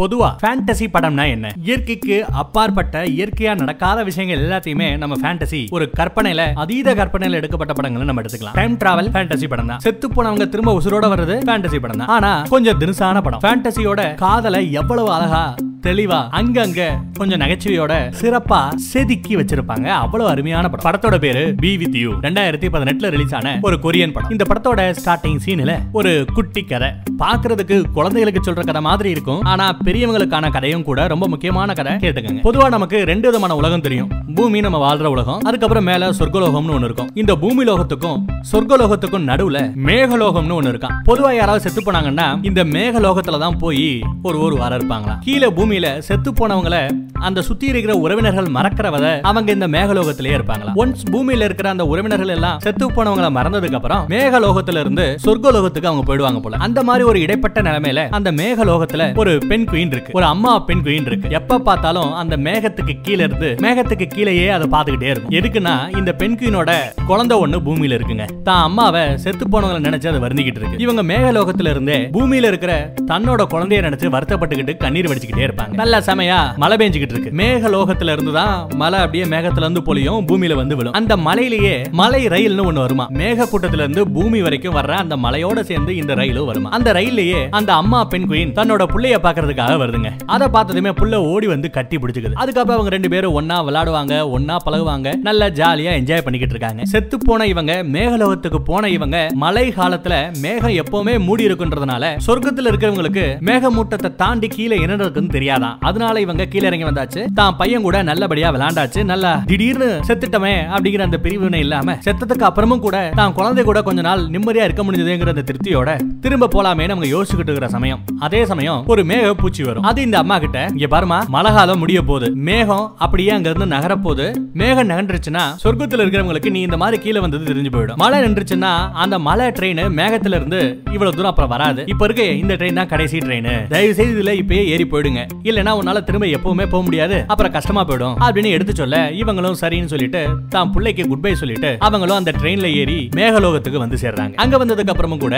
பொதுவா ஃபேண்டசி படம்னா என்ன? இயற்கைக்கு அப்பாற்பட்ட இயற்கையா நடக்காத விஷயங்கள் எல்லாத்தையுமே நம்ம ஃபேண்டசி ஒரு கற்பனையில அதீத கற்பனையில எடுக்கப்பட்ட படங்களை நம்ம எடுத்துக்கலாம். டைம் டிராவல் ஃபேண்டசி படம் தான் செத்து போனவங்க திரும்ப உசுரோட வர்றது ஃபேண்டசி படம் தான் ஆனா கொஞ்சம் தினுசான படம். ஃபேண்டசியோட காதலை எவ்வளவு அழகா தெளிவா அங்கங்க கொஞ்சம் நகைச்சுவையோட சிறப்பா செதுக்கி வச்சிருப்பாங்க. அவ்வளவு அருமையான படம். படத்தோட பேரு பி வித் யூ ரெண்டாயிரத்தி பதினெட்டுல ரிலீஸ் ஆன ஒரு கொரியன் படம். இந்த படத்தோட ஸ்டார்டிங் சீன்ல ஒரு குட்டி கதை. பாக்குறதுக்கு குழந்தைகளுக்கு சொல்ற கதை மாதிரி இருக்கும். ஆனா பெரியவங்களுக்கான கதையும் கூட ரொம்ப முக்கியமான கதை. கேட்டுக்கங்க. பொதுவா நமக்கு ரெண்டு விதமான உலகம் தெரியும். பூமி நம்ம வாழ்ற உலகம் அதுக்கப்புறம் மேல சொர்க்கலோகம்னு ஒண்ணு இருக்கும். இந்த பூமி லோகத்துக்கும் சொர்க்கலோகத்துக்கும் நடுவுல மேகலோகம்னு ஒண்ணு இருக்கான் பொதுவா யாராவது செத்து போனாங்கன்னா இந்த மேகலோகத்துல தான் போய் ஒரு ஒரு வாரம் இருப்பாங்களா கீழே பூமியில செத்து போனவங்கள அந்த சுத்தி இருக்கிற உறவினர்கள் மறக்கிறவத அவங்க இந்த மேகலோகத்திலேயே இருப்பாங்களா ஒன்ஸ் பூமியில இருக்கிற அந்த உறவினர்கள் எல்லாம் செத்து போனவங்கள மறந்ததுக்கு அப்புறம் மேகலோகத்துல இருந்து சொர்க்கலோகத்துக்கு அவங்க போயிடுவாங்க போல. அந்த மாதிரி ஒரு இடைப்பட்ட நிலைமையில அந்த மேகலோகத்துல ஒரு பெண் குயின் இருக்கு. ஒரு அம்மா பெண் குயின் இருக்கு. எப்ப பார்த்தாலும் அந்த மேகத்துக்கு கீழ இருந்து மேகத்துக்கு கீழேயே அதை பார்த்துக்கிட்டே இருக்கும். எதுக்குன்னா இந்த பெண் குயினோட குழந்தை ஒண்ணு பூமியில இருக்குங்க. தான் அம்மாவை செத்து போனவங்களை நினைச்சு அதை வருந்திக்கிட்டு இருக்கு. இவங்க மேகலோகத்துல இருந்தே பூமியில இருக்கிற தன்னோட குழந்தைய நினைச்சு வருத்தப்பட்டுக்கிட்டு கண்ணீர் வடிச்சுக்கிட்டே இருப்பாங்க. நல்ல சமையா மழை பெஞ்சுக்கிட்டு இருக்கு. மேகலோகத்துல இருந்து தான் மழை அப்படியே மேகத்துல இருந்து பொழியும் பூமியில வந்து விழும். அந்த மலையிலேயே மலை ரயில்னு ஒண்ணு வருமா? மேக கூட்டத்துல இருந்து பூமி வரைக்கும் வர்ற அந்த மலையோட சேர்ந்து இந்த ரயிலும் வருமா? அந்த ரயிலேயே அந்த அம்மா பெண் குயின் தன்னோட புள்ளைய பாக்குறதுக்காக வருதுங்க. அதை பார்த்ததுமே புள்ள ஓடி வந்து கட்டி பிடிச்சிக்குது. அதுக்கப்புறம் அவங்க ரெண்டு பேரும் ஒன்னா விளையாடுவாங்க ஒன்னா பழகுவாங்க. நல்லா ஜாலியா என்ஜாய் பண்ணிக்கிட்டு இருக்காங்க. செத்து போன இவங்க மேகலோகத்துக்கு போன இவங்க மழை காலத்துல மேகம் எப்பவுமே மூடி இருக்குன்றதுனால சொர்க்கத்துல இருக்கிறவங்களுக்கு மேகமூட்டத்தை தாண்டி கீழே என்ன இருக்குன்னு தெரியாதான். அதனால இவங்க கீழே இறங்கி வந்தாச்சு. தான் பையன் கூட நல்லபடியா விளையாண்டாச்சு. நல்லா திடீர்னு செத்துட்டமே அப்படிங்கிற அந்த பிரிவினை இல்லாம செத்ததுக்கு அப்புறமும் கூட தான் குழந்தை கூட கொஞ்ச நாள் நிம்மதியா இருக்க முடிஞ்சதுங்கிற அந்த திருப்தியோட திரும்ப போலாமே நம்ம யோசிச்சுக்கிட்டு இருக்கிற சமயம். அதே சமயம் ஒரு மேக பூச்சி வரும். அது இந்த அம்மா கிட்ட இங்க பாருமா மழை காலம் முடிய போகுது. மேகம் அப்படியே அங்க இருந்து நகர போகுது மேகம் நகன்றுச்சுன்னா சொர்க்கத்துல இருக்கிறவங்களுக்கு நீ இந்த மாதிரி கீழே வந்தது தெரிஞ்சு போயிடும். மழை நின்றுச்சுன்னா அந்த மலை ட்ரெயின் மேகத்துல இருந்து இவ்வளவு தூரம் அப்புறம் வராது. இப்ப இருக்க இந்த ட்ரெயின் தான் கடைசி ட்ரெயின் தயவு செய்து இதுல இப்பயே ஏறி போயிடுங்க. இல்லனா உன்னால திரும்ப எப்பவுமே போக முடியாது. அப்புறம் கஷ்டமா போயிடும். அப்படின்னு எடுத்து சொல்ல இவங்களும் சரின்னு சொல்லிட்டு தான் பிள்ளைக்கு குட் பை சொல்லிட்டு அவங்களும் அந்த ட்ரெயின்ல ஏறி மேகலோகத்துக்கு வந்து சேர்றாங்க. அங்க வந்ததுக்கு அப்புறமும் கூட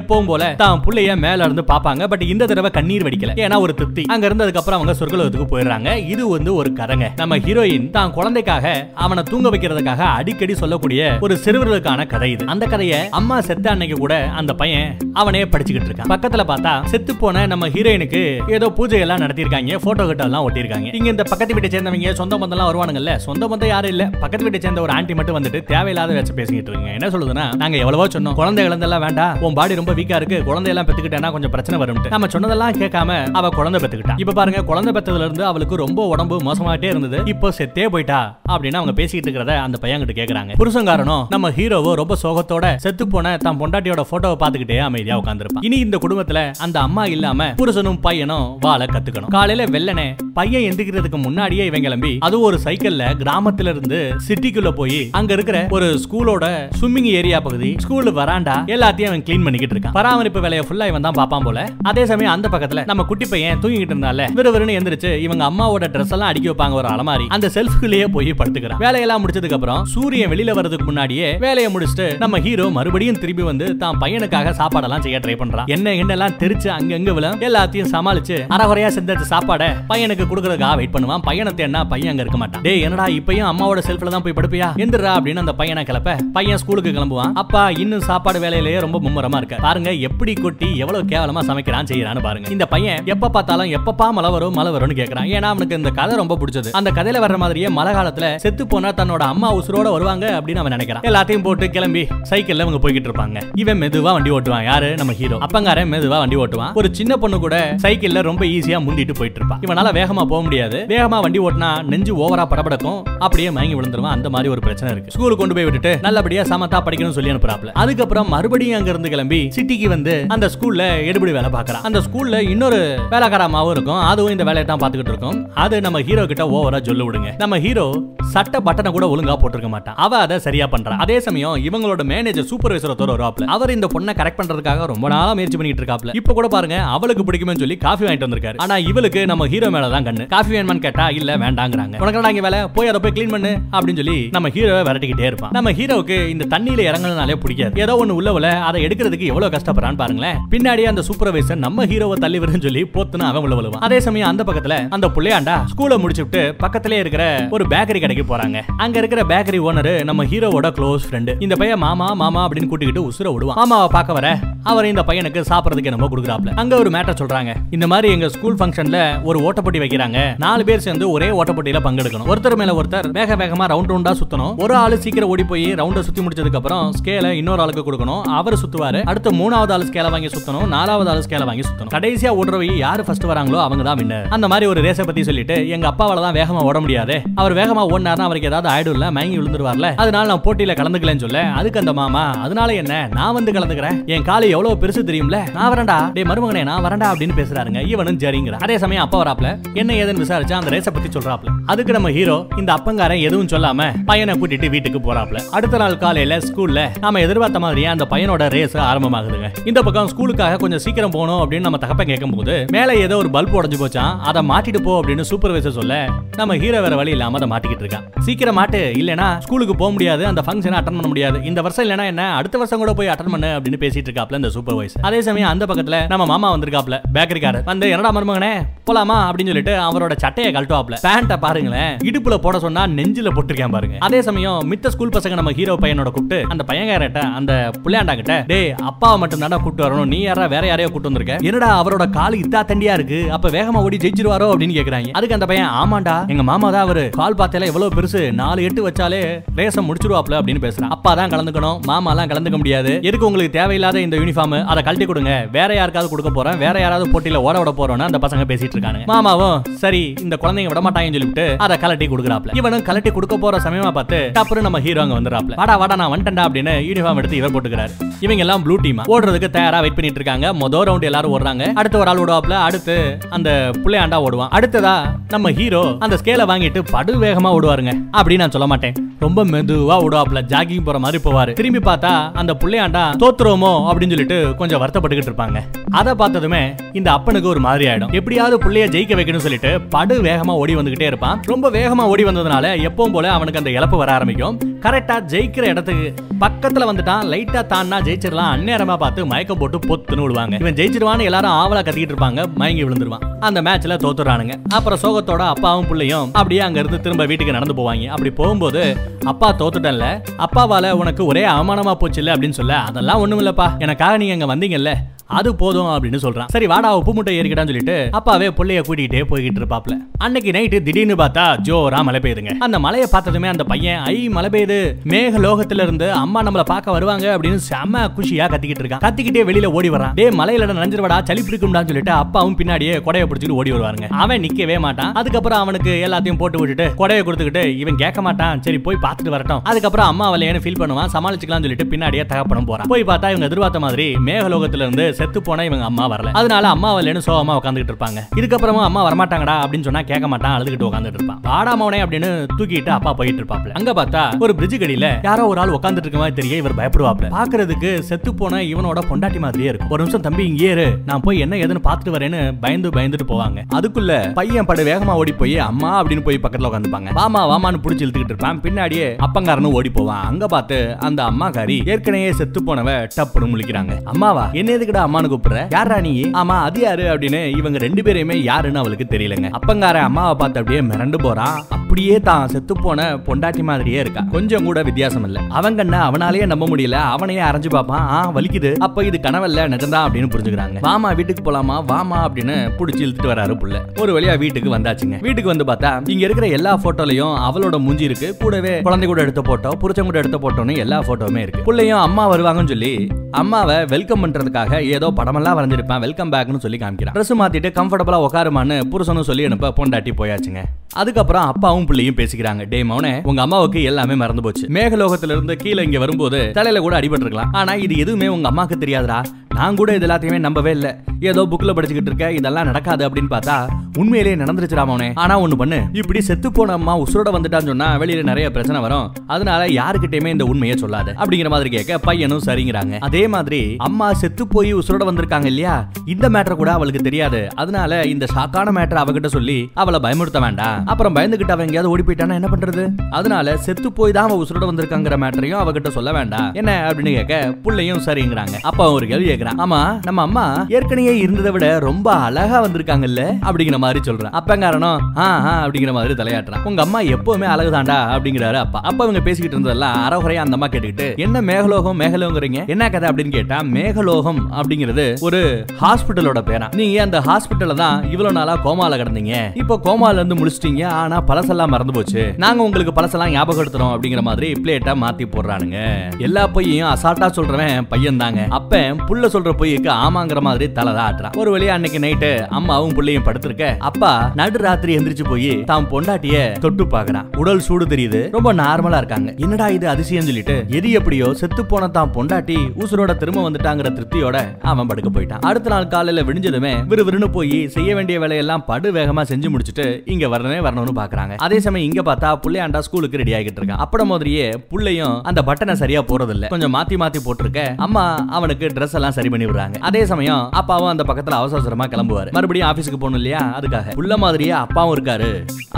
எப்பவும் போல தான் புள்ளைய மேல இருந்து பாப்பாங்க பட் இந்த தடவை கண்ணீர் வடிக்கல. ஏன்னா ஒரு திருப்தி. அங்க இருந்ததுக்கு அப்புறம் அவங்க சொர்க்கலோகத்துக்கு போயிடுறாங்க. இது வந்து ஒரு கதைங்க. நம்ம ஹீரோயின் தான் குழந்தைக்காக அவனை தூங்க வைக்கிறதுக்காக அடிக்கடி சொல்லக்கூடிய ஒரு சிறுவர்களுக்கான கதை இது. அந்த கதையை அம்மா செத்த அன்னைக்கு கூட அந்த பையன் அவனே படிச்சுக்கிட்டு இருக்கான். பக்கத்துல பார்த்தா செத்து போன நம்ம ஹீரோயினுக்கு ஏதோ பூஜை எல்லாம் நடத்திருக்காங்க போட்டோ கிட்ட எல்லாம் ஒட்டிருக்காங்க இங்க இந்த பக்கத்து வீட்டை சேர்ந்தவங்க சொந்த பந்தம் எல்லாம் வருவானுங்கல்ல. சொந்த பந்தம் யாரும் இல்ல. பக்கத்து வீட்டை சேர்ந்த ஒரு ஆண்டி மட்டும் வந்துட்டு தேவையில்லாத வச்சு பேசிக்கிட்டு இருக்காங்க. என்ன சொல்லுதுன்னா நாங்க எவ்வளவோ சொன்னோம். குழந்தை இழந்தெல்லாம் வேண்டாம். உன் பாடி ரொம்ப வீக்கா இருக்கு. குழந்தை எல்லாம் பெத்துக்கிட்டேன்னா கொஞ்சம் பிரச்சனை வரும் நம்ம சொன்னதெல்லாம் கேட்காம அவ அவ குழந்தை பெத்துக்கிட்டா. இப்ப பாருங்க குழந்தை பெத்ததுல இருந்து அவளுக்கு ரொம்ப உடம்பு மோசமாட்டே இருந்தது. இப்போ செத்தே போயிட்டா அப்படின்னு அவங்க பேசிக்கிட்டு இருக்கிறத அந்த பையன் கிட்ட கேக்குறாங்க. புருஷங்காரனும் நம்ம ஹீரோவோ ரொம்ப சோகத்தோட செத்து போன தன் பொண்டாட்டியோட போட்டோவை பாத்துக்கிட்டே அமைதியா உட்காந்துருப்பான் இனி இந்த குடும்பத்துல அந்த அம்மா இல்லாம புருஷனும் பையனும் வாழ கத்துக்கணும். காலையில வெள்ளனே பையன் எந்திக்கிறதுக்கு முன்னாடியே இவன் கிளம்பி அது ஒரு சைக்கிள்ல கிராமத்துல இருந்து சிட்டிக்குள்ள போய் அங்க இருக்கிற ஒரு ஸ்கூலோட ஸ்விம்மிங் ஏரியா பகுதி ஸ்கூல் வராண்டா எல்லாத்தையும் அவன் கிளீன் பண்ணிக்கிட்டு இருக்கான். பராமரிப்பு வேலையை ஃபுல்லா இவன் தான் பாப்பான் போல. அதே சமயம் அந்த பக்கத்துல நம்ம குட்டி பையன் தூங்கிட்டு இருந்தால? விறுவிறுன்னு எந்திரிச்சு இவங்க அம்மாவோட ட்ரெஸ் எல்லாம் அடுக்கி வைப்பாங்க ஒரு அலமாரி. அந்த செல்ஃப்குள்ளேயே போய் படுத்துக்கிறான். வேலையெல்லாம் முடிச்சதுக்கு அப்புறம் சூரியன் வெளியில வரதுக்கு முன்னாடியே வேலையை முடிச்சுட்டு நம்ம ஹீரோ மறுபடியும் திரும்பி வந்து தான் பையனுக்காக சாப்பாடெல்லாம் செய்ய ட்ரை பண்றான். என்ன என்னெல்லாம் தெரிச்சு அங்கங்க விழும் எல்லாத்தையும் சமாளிச்சு அறகுறையா செஞ்ச சாப்பாடை பையனுக்கு கொடுக்கறதுக்காக வெயிட் பண்ணுவான். பையனை தேடினா பையன் அங்க இருக்க மாட்டான். டேய் என்னடா இப்பயும் அம்மாவோட செல்ஃப்ல தான் போய் படுப்பியா? எந்திரா அப்படின்னு அந்த பையனை கிளப்ப பையன் ஸ்கூலுக்கு கிளம்புவான். அப்பா இன்னும் சாப்பாடு வேலையிலேயே ரொம்ப மும்முரமா இருக்க. பாருங்க எப்படி கொட்டி எவ்வளவு கேவலமா சமைக்கிறான் செய்யறான்னு பாருங்க. இந்த பையன் எப்ப பார்த்தாலும் எப்பப்பா மழை வரும் மழை வரும்னு கேக்குறான். ஏன்னா அவனுக்கு இந்த கதை ரொம்ப பிடிச்சது. அந்த கதையில வர்ற மாதிரியே மழை காலத்துல செத்து போனா தன்னோட அம்மா உசுரோட வருவாங்க அப்படின்னு அவன் நினைக்கிறான். எல்லாத்தையும் போட்டு கிளம்பி சைக்கிள்ல அவங்க போய்கிட்டு இருப்பாங்க. இவன் மெதுவா வண்டி ஓட்டுவான். யாரு? நம்ம ஹீரோ அப்பங்காரன் மெதுவா வண்டி ஓட்டுவான். ஒரு சின்ன பொண்ணு கூட சைக்கிள்ல ரொம்ப ஈஸியா முந்திட்டு போயிட்டு இருப்பான் இவனால வேகமா போக முடியாது. வேகமா வண்டி ஓட்டினா நெஞ்சு ஓவரா படபடக்கும். அப்படியே மயங்கி விழுந்துருவான். அந்த மாதிரி ஒரு பிரச்சனை இருக்கு. ஸ்கூலுக்கு கொண்டு போய் விட்டுட்டு நல்லபடியா சமத்தா படிக்கணும்னு சொல்லி அனுப்புறாப்ல அதுக்கப்புறம் மறுபடியும் அங்க இருந்து கிளம்பி சிட்டிக்கு வந்து அந்த ஸ்கூல்ல எடுபடி வேலை பார்க்கறான். அந்த ஸ்கூல்ல இன்னொரு வேலைக்காரமாவும் இருக்கும். அதுவும் இந்த வேலையை தான் பார்த்துக்கிட்டு இருக்கும். அது நம்ம ஹீரோ கிட்ட ஓவரா சொல்ல விடுங்க. நம்ம ஹீரோ சட்ட பட்டனை கூட ஒழுங்கா போட்டிருக்க மாட்டான். அவ அதை சரியா பண்றான். அதே சமயம் இவங்களோட மேனேஜர் சூப்பர்வைசர் தோற வருவாப்ல அவர் இந்த பொண்ணை கரெக்ட் பண்றதுக்காக ரொம்ப நாளா முயற்சி பண்ணிட்டு இருக்காப்ல. இப்ப கூட பாருங்க அவளுக்கு பிடிக்குமே சொல்லி காஃபி வாங்கிட்டு வந்திருக்காரு. ஆனா இவளுக்கு நம்ம ஹீரோ மேல தான் கண்ணு. காஃபி வேணுமான்னு கேட்டா இல்ல வேண்டாங்கிறாங்க. உனக்கு இங்க வேலை? போய் அதை போய் க்ளீன் பண்ணு அப்படின்னு சொல்லி நம்ம ஹீரோவை விரட்டிக்கிட்டே இருப்பான். நம்ம ஹீரோவுக்கு இந்த தண்ணியில இறங்கணும்னாலே பிடிக்காது. ஏதோ ஒண்ணு உள்ளவல அதை எடுக்கிறதுக்கு எவ்வளவு கஷ்டப்படுறான்னு பாருங்களேன். பின்னாடியே அந்த சூப்பர்வைசர் நம்ம ஹீரோவை தள்ளி விடுன்னு சொல்லி போத்துன்னு அவன் உள்ள விழுவான். அதே சமயம் அந்த பக்கத்துல அந்த புள்ளையாண்டா முடிச்சு முடிச்சுட்டு பக்கத்திலே இருக்கிற ஒரு பேக்கரி கடைக்கு போறாங்க. அங்க இருக்கிற பேக்கரி ஓனர் நம்ம ஹீரோவோட க்ளோஸ் ஃப்ரெண்டு இந்த பையன் மாமா மாமா அப்படின்னு கூட்டிக்கிட்டு உசுர விடுவான். மாமாவை பார்க்க வர அவர் இந்த பையனுக்கு சாப்பிடறதுக்கு என்னமோ கொடுக்குறாப்ல. அங்க ஒரு மேட்டர் சொல்றாங்க. இந்த மாதிரி எங்க ஸ்கூல் ஃபங்க்ஷன்ல ஒரு ஓட்டப்போட்டி வைக்கிறாங்க. நாலு பேர் சேர்ந்து ஒரே ஓட்டப்போட்டியில பங்கெடுக்கணும். ஒருத்தர் மேல ஒருத்தர் வேக வேகமா ரவுண்ட் ரவுண்டா சுத்தணும். ஒரு ஆளு சீக்கிரம் ஓடி போய் ரவுண்ட சுத்தி முடிச்சதுக்கு அப்புறம் ஸ்கேல இன்னொரு ஆளுக்கு கொடுக்கணும். அவர் சுத்துவாரு. அடுத்து மூணாவது ஆளு ஸ்கேல வாங்கி சுத்தணும். நாலாவது ஆளு ஸ்கேல வாங்கி சுத்தணும். கடைசியா ஓடுறவை யாரு ஃபர்ஸ்ட் வராங்களோ அவங்க தான் வின்னர் அந்த மாதிரி ஒரு ரேஸை பத்தி சொல்லிட்டு எங்க அப்பாவால தான் வேகமா ஓட முடியாது. அவர் வேகமா ஓடினாருன்னா அவருக்கு ஏதாவது ஆயிடும்ல மயங்கி விழுந்துருவார்ல? அதனால நான் போட்டியில கலந்துக்கலன்னு சொல்ல. அதுக்கு அந்த மாமா அதனால என்ன? நான் வந்து கலந்துக்கிறேன். என் காலை எவ்வளவு பெருசு தெரியும்ல? நான் வரேன்டா. டே மருமகனே நான் வரேன்டா அப்படின்னு பேசுறாருங்க. இவனும் சரிங்கிற அதே சமயம் அப்பா வராப்ல. என்ன ஏதுன்னு விசாரிச்சா அந்த ரேஸை பத்தி சொல்றாப்ல. அதுக்கு நம்ம ஹீரோ இந்த அப்பங்காரன் எதுவும் சொல்லாம பையனை கூட்டிட்டு வீட்டுக்கு போறாப்ல. அடுத்த நாள் காலையில ஸ்கூல்ல நாம எதிர்பார்த்த மாதிரியே அந்த பையனோட ரேஸ் ஆரம்பமாகுதுங்க. இந்த பக்கம் ஸ்கூலுக்காக கொஞ்சம் சீக்கிரம் போகணும் அப்படின்னு நம்ம தகப்பன் கேட்கும்போது மேலே ஏதோ ஒரு பல்ப் உடஞ்சு போச்சான் அதை மாட்டிட்டு போ அப்படின்னு சூப்பர்வைசர் சொல்ல நம்ம ஹீரோ வேற வழி இல்லாம அதை மாட்டிக்கிட்டு இருக்கான் சீக்கிரம் மாட்டு இல்லனா ஸ்கூலுக்கு போக முடியாது அந்த ஃபங்க்ஷனை அட்டன் பண்ண முடியாது. இந்த வருஷம் இல்லனா என்ன அடுத்த வருஷம் கூட போய் அட்டன் பண்ணு அப்படின்னு பேசிட்டு இருக்காப்ல இந்த சூப்பர்வைசர் அதே சமயம் அந்த பக்கத்துல நம்ம மாமா வந்திருக்காப்ல பேக்கரிக்காரர் வந்து என்னடா மருமகனே போலாமா? அப்படின்னு சொல்லிட்டு அவரோட சட்டையை கழட்டுவாப்ல. பேண்ட்டை பாருங்களேன் இடுப்புல போட சொன்னா நெஞ்சில போட்டிருக்கேன் பாருங்க. அதே சமயம் மித்த ஸ்கூல் பசங்க நம்ம ஹீரோ பையனோட கூப்பிட்டு அந்த பையன்காரட்ட அந்த புள்ளையாண்டா கிட்ட டேய் அப்பாவை மட்டும் தானே கூப்பிட்டு வரணும். நீ யாரா வேற யாரையோ கூப்பிட்டு வந்திருக்க? என்னடா அவரோட கால் இத்தா தண்டியா இருக்கு. அப்ப வேகமா ஓடி ஜெயிச்சிருவாரோ அப்படின்னு கேக்குறாங்க. அதுக்கு அந்த பையன் ஆமாண்டா எங்க மாமா தான் அவரு. கால் பார்த்தாலே எவ்வளவு பெருசு? நாலு எட்டு வச்சாலே ரேசம் முடிச்சிருவாப்ல அப்படின்னு பேசுறான். அப்பா தான் கலந்துக்கணும் மாமா எல்லாம் கலந்துக்க முடியாது. எதுக்கு உங்களுக்கு தேவையில்லாத இந்த யூனிஃபார்ம் அதை கழட்டி கொடுங்க. வேற யாருக்காவது கொடுக்க போறேன். வேற யாராவது போட்டியில ஓட விட போறோம்னு அந்த பசங்க பேசிட்டு இருக்காங்க மாமாவும் சரி இந்த குழந்தைங்க விட மாட்டாங்கன்னு சொல்லிட்டு அதை கலட்டி கொடுக்குறாப்ல இவனும் கலட்டி கொடுக்க போற சமயமா பார்த்து அப்புறம் நம்ம ஹீரோ அங்க வந்துடுறாப்ல வாடா வாடா நான் வந்துட்டேன்டா அப்படின்னு யூனிஃபார்ம் எடுத்து இவர் போட்டுக்கிறாரு. இவங்க எல்லாம் ப்ளூ டீம் ஓடுறதுக்கு தயாரா வெயிட் பண்ணிட்டு இருக்காங்க. மொதல் ரவுண்ட் எல்லாரும் ஓடுறாங்க. அடுத்து ஒரு ஆள் ஓடுவாப்ல அடுத்து அந்த புள்ளையாண்டா ஓடுவான். அடுத்ததா நம்ம ஹீரோ அந்த ஸ்கேலை வாங்கிட்டு படு வேகமா ஓடுவாருங்க. அப்படின்னு நான் சொல்ல மாட்டேன். ரொம்ப மெதுவா ஓடுவாப்ல ஜாகிங் போற மாதிரி போவாரு. திரும்பி பார்த்தா அந்த புள்ளையாண்டா தோத்துருவோமோ அப்படின்னு சொல்லிட்டு கொஞ்சம் வருத்தப்பட்டுக்கிட்டு இருப்பாங்க. அதை பார்த்ததுமே இந்த அப்பனுக்கு ஒரு மாதிரி ஆயிடும். எப்படியாவது புள்ளைய ஜெயிக்க வைக்கணும்னு சொல்லிட்டு படு வேகமா ஓடி வந்துகிட்டே இருப்பான். ரொம்ப வேகமா ஓடி வந்ததுனால எப்பவும் போல அவனுக்கு அந்த இழப்பு வர ஆரம்பிக்கும். கரெக்டா ஜெயிக்கிற இடத்துக்கு பக்கத்துல வந்துட்டான். லைட்டா தான்னா ஜெயிச்சிடலாம். அந்நேரமா பார்த்து மயக்கம் போட்டு பொத்துன்னு விடுவாங்க. இவன் ஜெயிச்சிருவான்னு எல்லாரும் ஆவலா கத்திக்கிட்டு இருப்பாங்க. மயங்கி விழுந்துருவான். அந்த மேட்ச்ல தோத்துறானுங்க அப்புறம் சோகத்தோட அப்பாவும் பிள்ளையும் அப்படியே அங்க இருந்து திரும்ப வீட்டுக்கு நடந்து போவாங்க. அப்படி போகும்போது அப்பா தோத்துட்டல அப்பாவால உனக்கு ஒரே அவமானமா போச்சு இல்ல அப்படின்னு சொல்ல அதெல்லாம் ஒண்ணும் இல்லப்பா எனக்காக நீங்க அங்க வந்தீங்கல்ல. அது போதும் அப்படின்னு சொல்றான். சரி வாடா உப்பு முட்டை ஏறிக்கிட்டான்னு சொல்லிட்டு அப்பாவே புள்ளைய கூட்டிகிட்டே போய்கிட்டு இருப்பாப்ல. அன்னைக்கு நைட்டு திடீர்னு பார்த்தா ஜோரா மழை பெய்யுதுங்க. அந்த மலையை பார்த்ததுமே அந்த பையன் ஐ மழை பெய்யுது. மேக லோகத்துல இருந்து அம்மா நம்மள பார்க்க வருவாங்க அப்படின்னு செம்ம குஷியா கத்திக்கிட்டு இருக்கான். கத்திக்கிட்டே வெளியில ஓடி வரான் டே மலையில நனைஞ்சிருவாடா சளி பிடிக்கும்டான்னு சொல்லிட்டு அப்பாவும் பின்னாடியே கொடையை பிடிச்சிட்டு ஓடி வருவாருங்க. அவன் நிக்கவே மாட்டான். அதுக்கப்புறம் அவனுக்கு எல்லாத்தையும் போட்டு விட்டுட்டு கொடையை கொடுத்துக்கிட்டு இவன் கேட்க மாட்டான். சரி போய் பார்த்துட்டு வரட்டும். அதுக்கப்புறம் அம்மா வரலையேன்னு ஃபீல் பண்ணுவான். சமாளிச்சுக்கலாம்னு சொல்லிட்டு பின்னாடியே தகப்பனும் போறான். போய் பார்த்தா இவங்க எதிர்பார்த்த மாதிரி மேகலோகத்துல இருந்து செத்து போன இவங்க அம்மா வரல. அதனால அம்மா வரலன்னு சோகமா உட்காந்துட்டு இருப்பாங்க. இதுக்கப்புறமா அம்மா வரமாட்டாங்கடா அப்படின்னு சொன்னா கேட்க மாட்டான் அழுதுகிட்டு உட்காந்துட்டு இருப்பான். வாடாமவனே அப்படின்னு தூக்கிட்டு அப்பா போயிட்டு இருப்பாப்ல. அங்க பார்த்தா ஒரு பிரிட்ஜ் கடியில யாரோ ஒரு ஆள் உட்காந்துட்டு இருக்க மாதிரி தெரிய இவர் பயப்படுவாப்ல. பாக்குறதுக்கு செத்து போன இவனோட பொண்டாட்டி மாதிரியே இருக்கும். ஒரு நிமிஷம் தம்பி இங்கே இரு. நான் போய் என்ன ஏதுன்னு பார்த்துட்டு வரேன்னு பயந்து பயந்துட்டு போவாங்க. அதுக்குள்ள பையன் படு வேகமா ஓடி போய் அம்மா அப்படின்னு போய் பக்கத்துல உட்காந்துப்பாங்க வாமா வாமான்னு புடிச்சு இழுத்துக்கிட்டு இருப்பான். பின்னாடியே அப்பங்காரனும் ஓடி போவான். அங்க பார்த்து அந்த அம்மாக்காரி ஏற்கனவே செத்து போனவ டப்புன்னு முழிக்கிறாங்க. அம்மாவா என்ன எதுக்குடா அம்மானு கூப்பிடுற? யாரா நீ? ஆமா அது யாரு அப்படின்னு இவங்க ரெண்டு பேரையுமே யாருன்னு அவளுக்கு தெரியலங்க. அப்பங்கார அம்மாவை பார்த்து அப்படியே மிரண்டு போறான். அப்படியே தான் செத்து போன பொண்டாட்டி மாதிரியே இருக்கா. கொஞ்சம் கூட வித்தியாசம் இல்ல. அவங்க என்ன அவனாலேயே நம்ப முடியல. அவனையே அரைஞ்சு பார்ப்பான். ஆ வலிக்குது. அப்ப இது கனவல்ல நிஜம்தான் அப்படின்னு புரிஞ்சுக்கிறாங்க. வாமா வீட்டுக்கு போலாமா? வாமா அப்படின்னு புடிச்சு இழுத்துட்டு வராரு புள்ள. ஒரு வழியா வீட்டுக்கு வந்தாச்சுங்க. வீட்டுக்கு வந்து பார்த்தா இங்க இருக்கிற எல்லா போட்டோலயும் அவளோட மூஞ்சி இருக்கு. கூடவே குழந்தை கூட எடுத்த போட்டோ புருஷன் கூட எடுத்த போட்டோன்னு எல்லா போட்டோவுமே இருக்கு. பிள்ளையும் அம்மா வருவாங்கன்னு சொல்லி அம்மாவை வெல்கம் பண்றதுக்காக ஏதோ படமெல்லாம் வரைஞ்சிருப்பேன். வெல்கம் பேக்னு சொல்லி காமிக்கிறான். ட்ரெஸ் மாத்திட்டு கம்ஃபர்டபுளா உட்காருமான்னு புருஷனும் சொல்லி அனுப்ப பொண்டாட்டி போயாச்சுங்க. அதுக்கப்புறம் அப்பாவும் பிள்ளையும் பேசிக்கிறாங்க. டே மௌனே உங்க அம்மாவுக்கு எல்லாமே மறந்து போச்சு. மேகலோகத்துல இருந்து கீழே இங்க வரும்போது தலையில கூட அடிபட்டு இருக்கலாம் ஆனா இது எதுவுமே உங்க அம்மாக்கு தெரியாதுடா. நான் கூட இது எல்லாத்தையுமே நம்பவே இல்ல. ஏதோ புக்ல படிச்சுக்கிட்டு இருக்க இதெல்லாம் நடக்காது அப்படின்னு பார்த்தா உண்மையிலேயே நடந்துருச்சுடா மௌனே ஆனா ஒண்ணு பண்ணு. இப்படி செத்து போன அம்மா உசுரோட வந்துட்டான்னு சொன்னா வெளியில நிறைய பிரச்சனை வரும். அதனால யாருக்கிட்டயுமே இந்த உண்மையை சொல்லாது. அப்படிங்கிற மாதிரி கேட்க பையனும் சரிங்கிறாங்க. அதே மாதிரி அம்மா செத்து போய் உசுரோட வந்திருக்காங்க இல்லையா? இந்த மேட்டர் கூட அவளுக்கு தெரியாது. அதனால இந்த ஷாக்கான மேட்டர் அவகிட்ட சொல்லி அவளை பயமுறுத்த வேண்டாம். அப்புறம் பயந்துகிட்டு அவன் எங்கேயாவது ஓடி போயிட்டானா என்ன பண்றது? அதனால செத்து போய் தான் அவ உசுரோட வந்திருக்காங்கிற மேட்டரையும் அவகிட்ட சொல்ல வேண்டாம். என்ன அப்படின்னு கேட்க புள்ளையும் சரிங்கிறாங்க. அப்ப அவன் ஒரு கேள்வி கேட்கிறான். ஆமா நம்ம அம்மா ஏற்கனவே இருந்ததை விட ரொம்ப அழகா வந்திருக்காங்கல்ல? அப்படிங்கிற மாதிரி சொல்றான். அப்பங்காரனும் காரணம் அப்படிங்கிற மாதிரி தலையாட்டுறான். உங்க அம்மா எப்பவுமே அழகுதாண்டா அப்படிங்கிறாரு அப்பா. அப்ப அவங்க பேசிக்கிட்டு இருந்ததெல்லாம் அறகுறையா அந்த அம்மா கேட்டுக்கிட்டு என்ன மேகலோகம் மேகலோகங்கிறீங்க? என்ன கதை? அப்படின்னு கேட்டா மேகலோகம் அப்படிங்கிறது ஒரு ஹாஸ்பிட்டலோட பேரா. நீங்க அந்த ஹாஸ்பிட்டல தான் இவ்வளவு நாளா கோமால கிடந்தீங்க. இப்போ கோமால இருந்து முடிச்சிட்டீங்க. ஆனா பழசெல்லாம் மறந்து போச்சு நாங்க உங்களுக்கு பழசெல்லாம் ஞாபகப்படுத்துறோம் அப்படிங்கிற மாதிரி பிளேட்டா மாத்தி போடுறானுங்க. எல்லா பொய்யையும் அசால்ட்டா சொல்றவன் பையன் தாங்க அப்ப புள்ள சொல்ற பொய்யுக்கு ஆமாங்கிற மாதிரி தலை தான் ஆட்டுறான். ஒரு வழியா அன்னைக்கு நைட்டு அம்மாவும் புள்ளையும் படுத்திருக்க அப்பா நடு ராத்திரி எந்திரிச்சு போய் தான் பொண்டாட்டிய தொட்டு பாக்குறான் உடல் சூடு தெரியுது ரொம்ப நார்மலா இருக்காங்க. என்னடா இது அதிசயம் சொல்லிட்டு எது எப்படியோ செத்து போன தான் பொண்டாட்டி ஊசரோட திரும்ப வந்துட்டாங்கிற திருப்தியோட அவன் படுக்க போயிட்டான். அடுத்த நாள் காலையில விடிஞ்சதுமே விறுவிறுன்னு போய் செய்ய வேண்டிய வேலையெல்லாம் படு வேகமா செஞ்சு முடிச்சுட்டு இங்க வரனே வரணும்னு பாக்குறாங்க. அதே சமயம் இங்க பார்த்தா புள்ளையாண்டா ஸ்கூலுக்கு ரெடி ஆகிட்டு இருக்கான். அப்பட மாதிரியே புள்ளையும் அந்த பட்டனை சரியா போறது இல்ல கொஞ்சம் மாத்தி மாத்தி போட்டிருக்க. அம்மா அவனுக்கு ட்ரெஸ் எல்லாம் சரி பண்ணி விடுறாங்க. அதே சமயம் அப்பாவும் அந்த பக்கத்துல அவசர அவசரமா கிளம்புவாரு. மறுபடியும் ஆபீஸ்க்கு போகணும் இல்லையா? அதுக்காக. புள்ள மாதிரியே அப்பாவும் இருக்காரு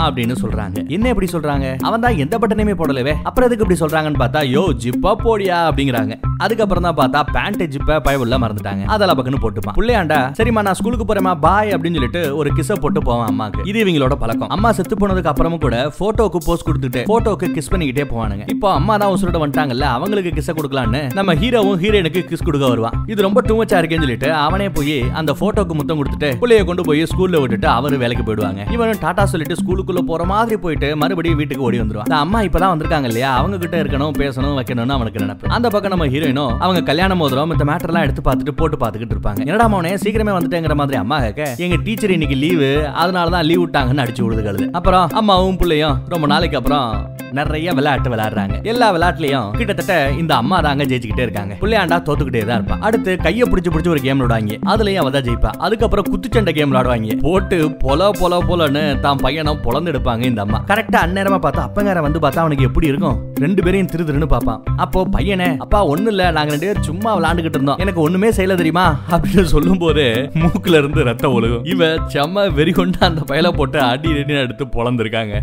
அப்படின்னு சொல்றாங்க. என்ன இப்படி சொல்றாங்க? அவன் தான் எந்த பட்டனையுமே போடலவே அப்புறம் எதுக்கு இப்படி சொல்றாங்கன்னு பார்த்தா யோ ஜிப்பா போடியா? அப்படிங்கிறாங்க. அதுக்கப்புறம் தான் பார்த்தா பேண்ட் ஜிப்ப பயவுள்ள மறந்துட்டாங்க. அதெல்லாம் பக்கன்னு போட்டுப்பான். புள்ளையாண்டா சரிம்மா நான் ஸ்கூலுக்கு போறேமா பாய் அப்படின்னு சொல்லிட்டு ஒரு கிச போட்டு போவான் அம்மாக்கு இது இவங்களோட பழக்கம். அம்மா செத்து போனதுக்கு அப்புறமும் கூட போட்டோக்கு போஸ்ட் கொடுத்துட்டு போட்டோக்கு கிஸ் பண்ணிக்கிட்டே போவானுங்க. இப்போ அம்மா தான் உசுரோட வந்துட்டாங்கல்ல அவங்களுக்கு கிஸ் கொடுக்கலான்னு நம்ம ஹீரோவும் ஹீரோயினுக்கு கிஸ் கொடுக்க வருவான். இது ரொம்ப டூ மச்சா இருக்கேன்னு சொல்லிட்டு அவனே போய் அந்த போட்டோக்கு முத்தம் கொடுத்துட்டு பிள்ளைய கொண்டு போய் ஸ்கூல்ல விட்டுட்டு அவரு வேலைக்கு போயிடுவாங்க. இவனும் டாடா சொல்லிட்டு ஸ்கூலுக்குள்ள போற மாதிரி போயிட்டு மறுபடியும் வீட்டுக்கு ஓடி வந்துருவான். அந்த அம்மா இப்பதான் வந்திருக்காங்க இல்லையா அவங்க கிட்ட இருக்கணும் பேசணும் வைக்கணும்னு அவனுக்கு நினைப்பு. அந்த பக்கம் நம்ம ஹீரோயினும் அவங்க கல்யாணம் மோதிரம் இந்த மேட்டர் எல்லாம் எடுத்து பார்த்துட்டு போட்டு பார்த்துக்கிட்டு இருப்பாங்க. என்னடா அவனே சீக்கிரமே வந்துட்டேங்கிற மாதிரி அம்மா கேட்க எங்க டீச்சர் இன்னைக்கு லீவு அதனால தான் லீவ் விட்டாங்கன்னு அடிச்சு விடுது அப்புறம் அம்மாவும் பிள்ளையும் ரொம்ப நாளைக்கு அப்புறம் நிறைய விளையாட்டு விளையாடுறாங்க. எல்லா விளையாட்டுலயும் கிட்டத்தட்ட இந்த அம்மா தாங்க ஜெயிச்சுக்கிட்டே இருக்காங்க. பிள்ளையாண்டா தோத்துக்கிட்டே தான் இருப்பான் அடுத்து கைய பிடிச்சு பிடிச்சு ஒரு கேம் விளையாடுவாங்க. அதுலயும் அவதான் ஜெயிப்பா. அதுக்கப்புறம் குத்துச்சண்டை கேம் விளையாடுவாங்க. போட்டு பொல பொல பொலன்னு தான் பையனும் பொழந்து எடுப்பாங்க இந்த அம்மா. கரெக்டா அந்நேரமா பார்த்தா அப்பங்கார வந்து பார்த்தா அவனுக்கு எப்படி இருக்கும்? ரெண்டு பேரையும் திரு திருன்னு பார்ப்பான். அப்போ பையனே அப்பா ஒண்ணு இல்ல. நாங்க ரெண்டு பேரும் சும்மா விளையாண்டுகிட்டு இருந்தோம். எனக்கு ஒண்ணுமே செய்யல தெரியுமா? அப்படின்னு சொல்லும் போது மூக்குல இருந்து ரத்தம் ஒழுகும். இவ செம்ம வெறி கொண்டு அந்த பயல போட்டு அடி அடி எடுத்து பொழந்திருக்காங்க.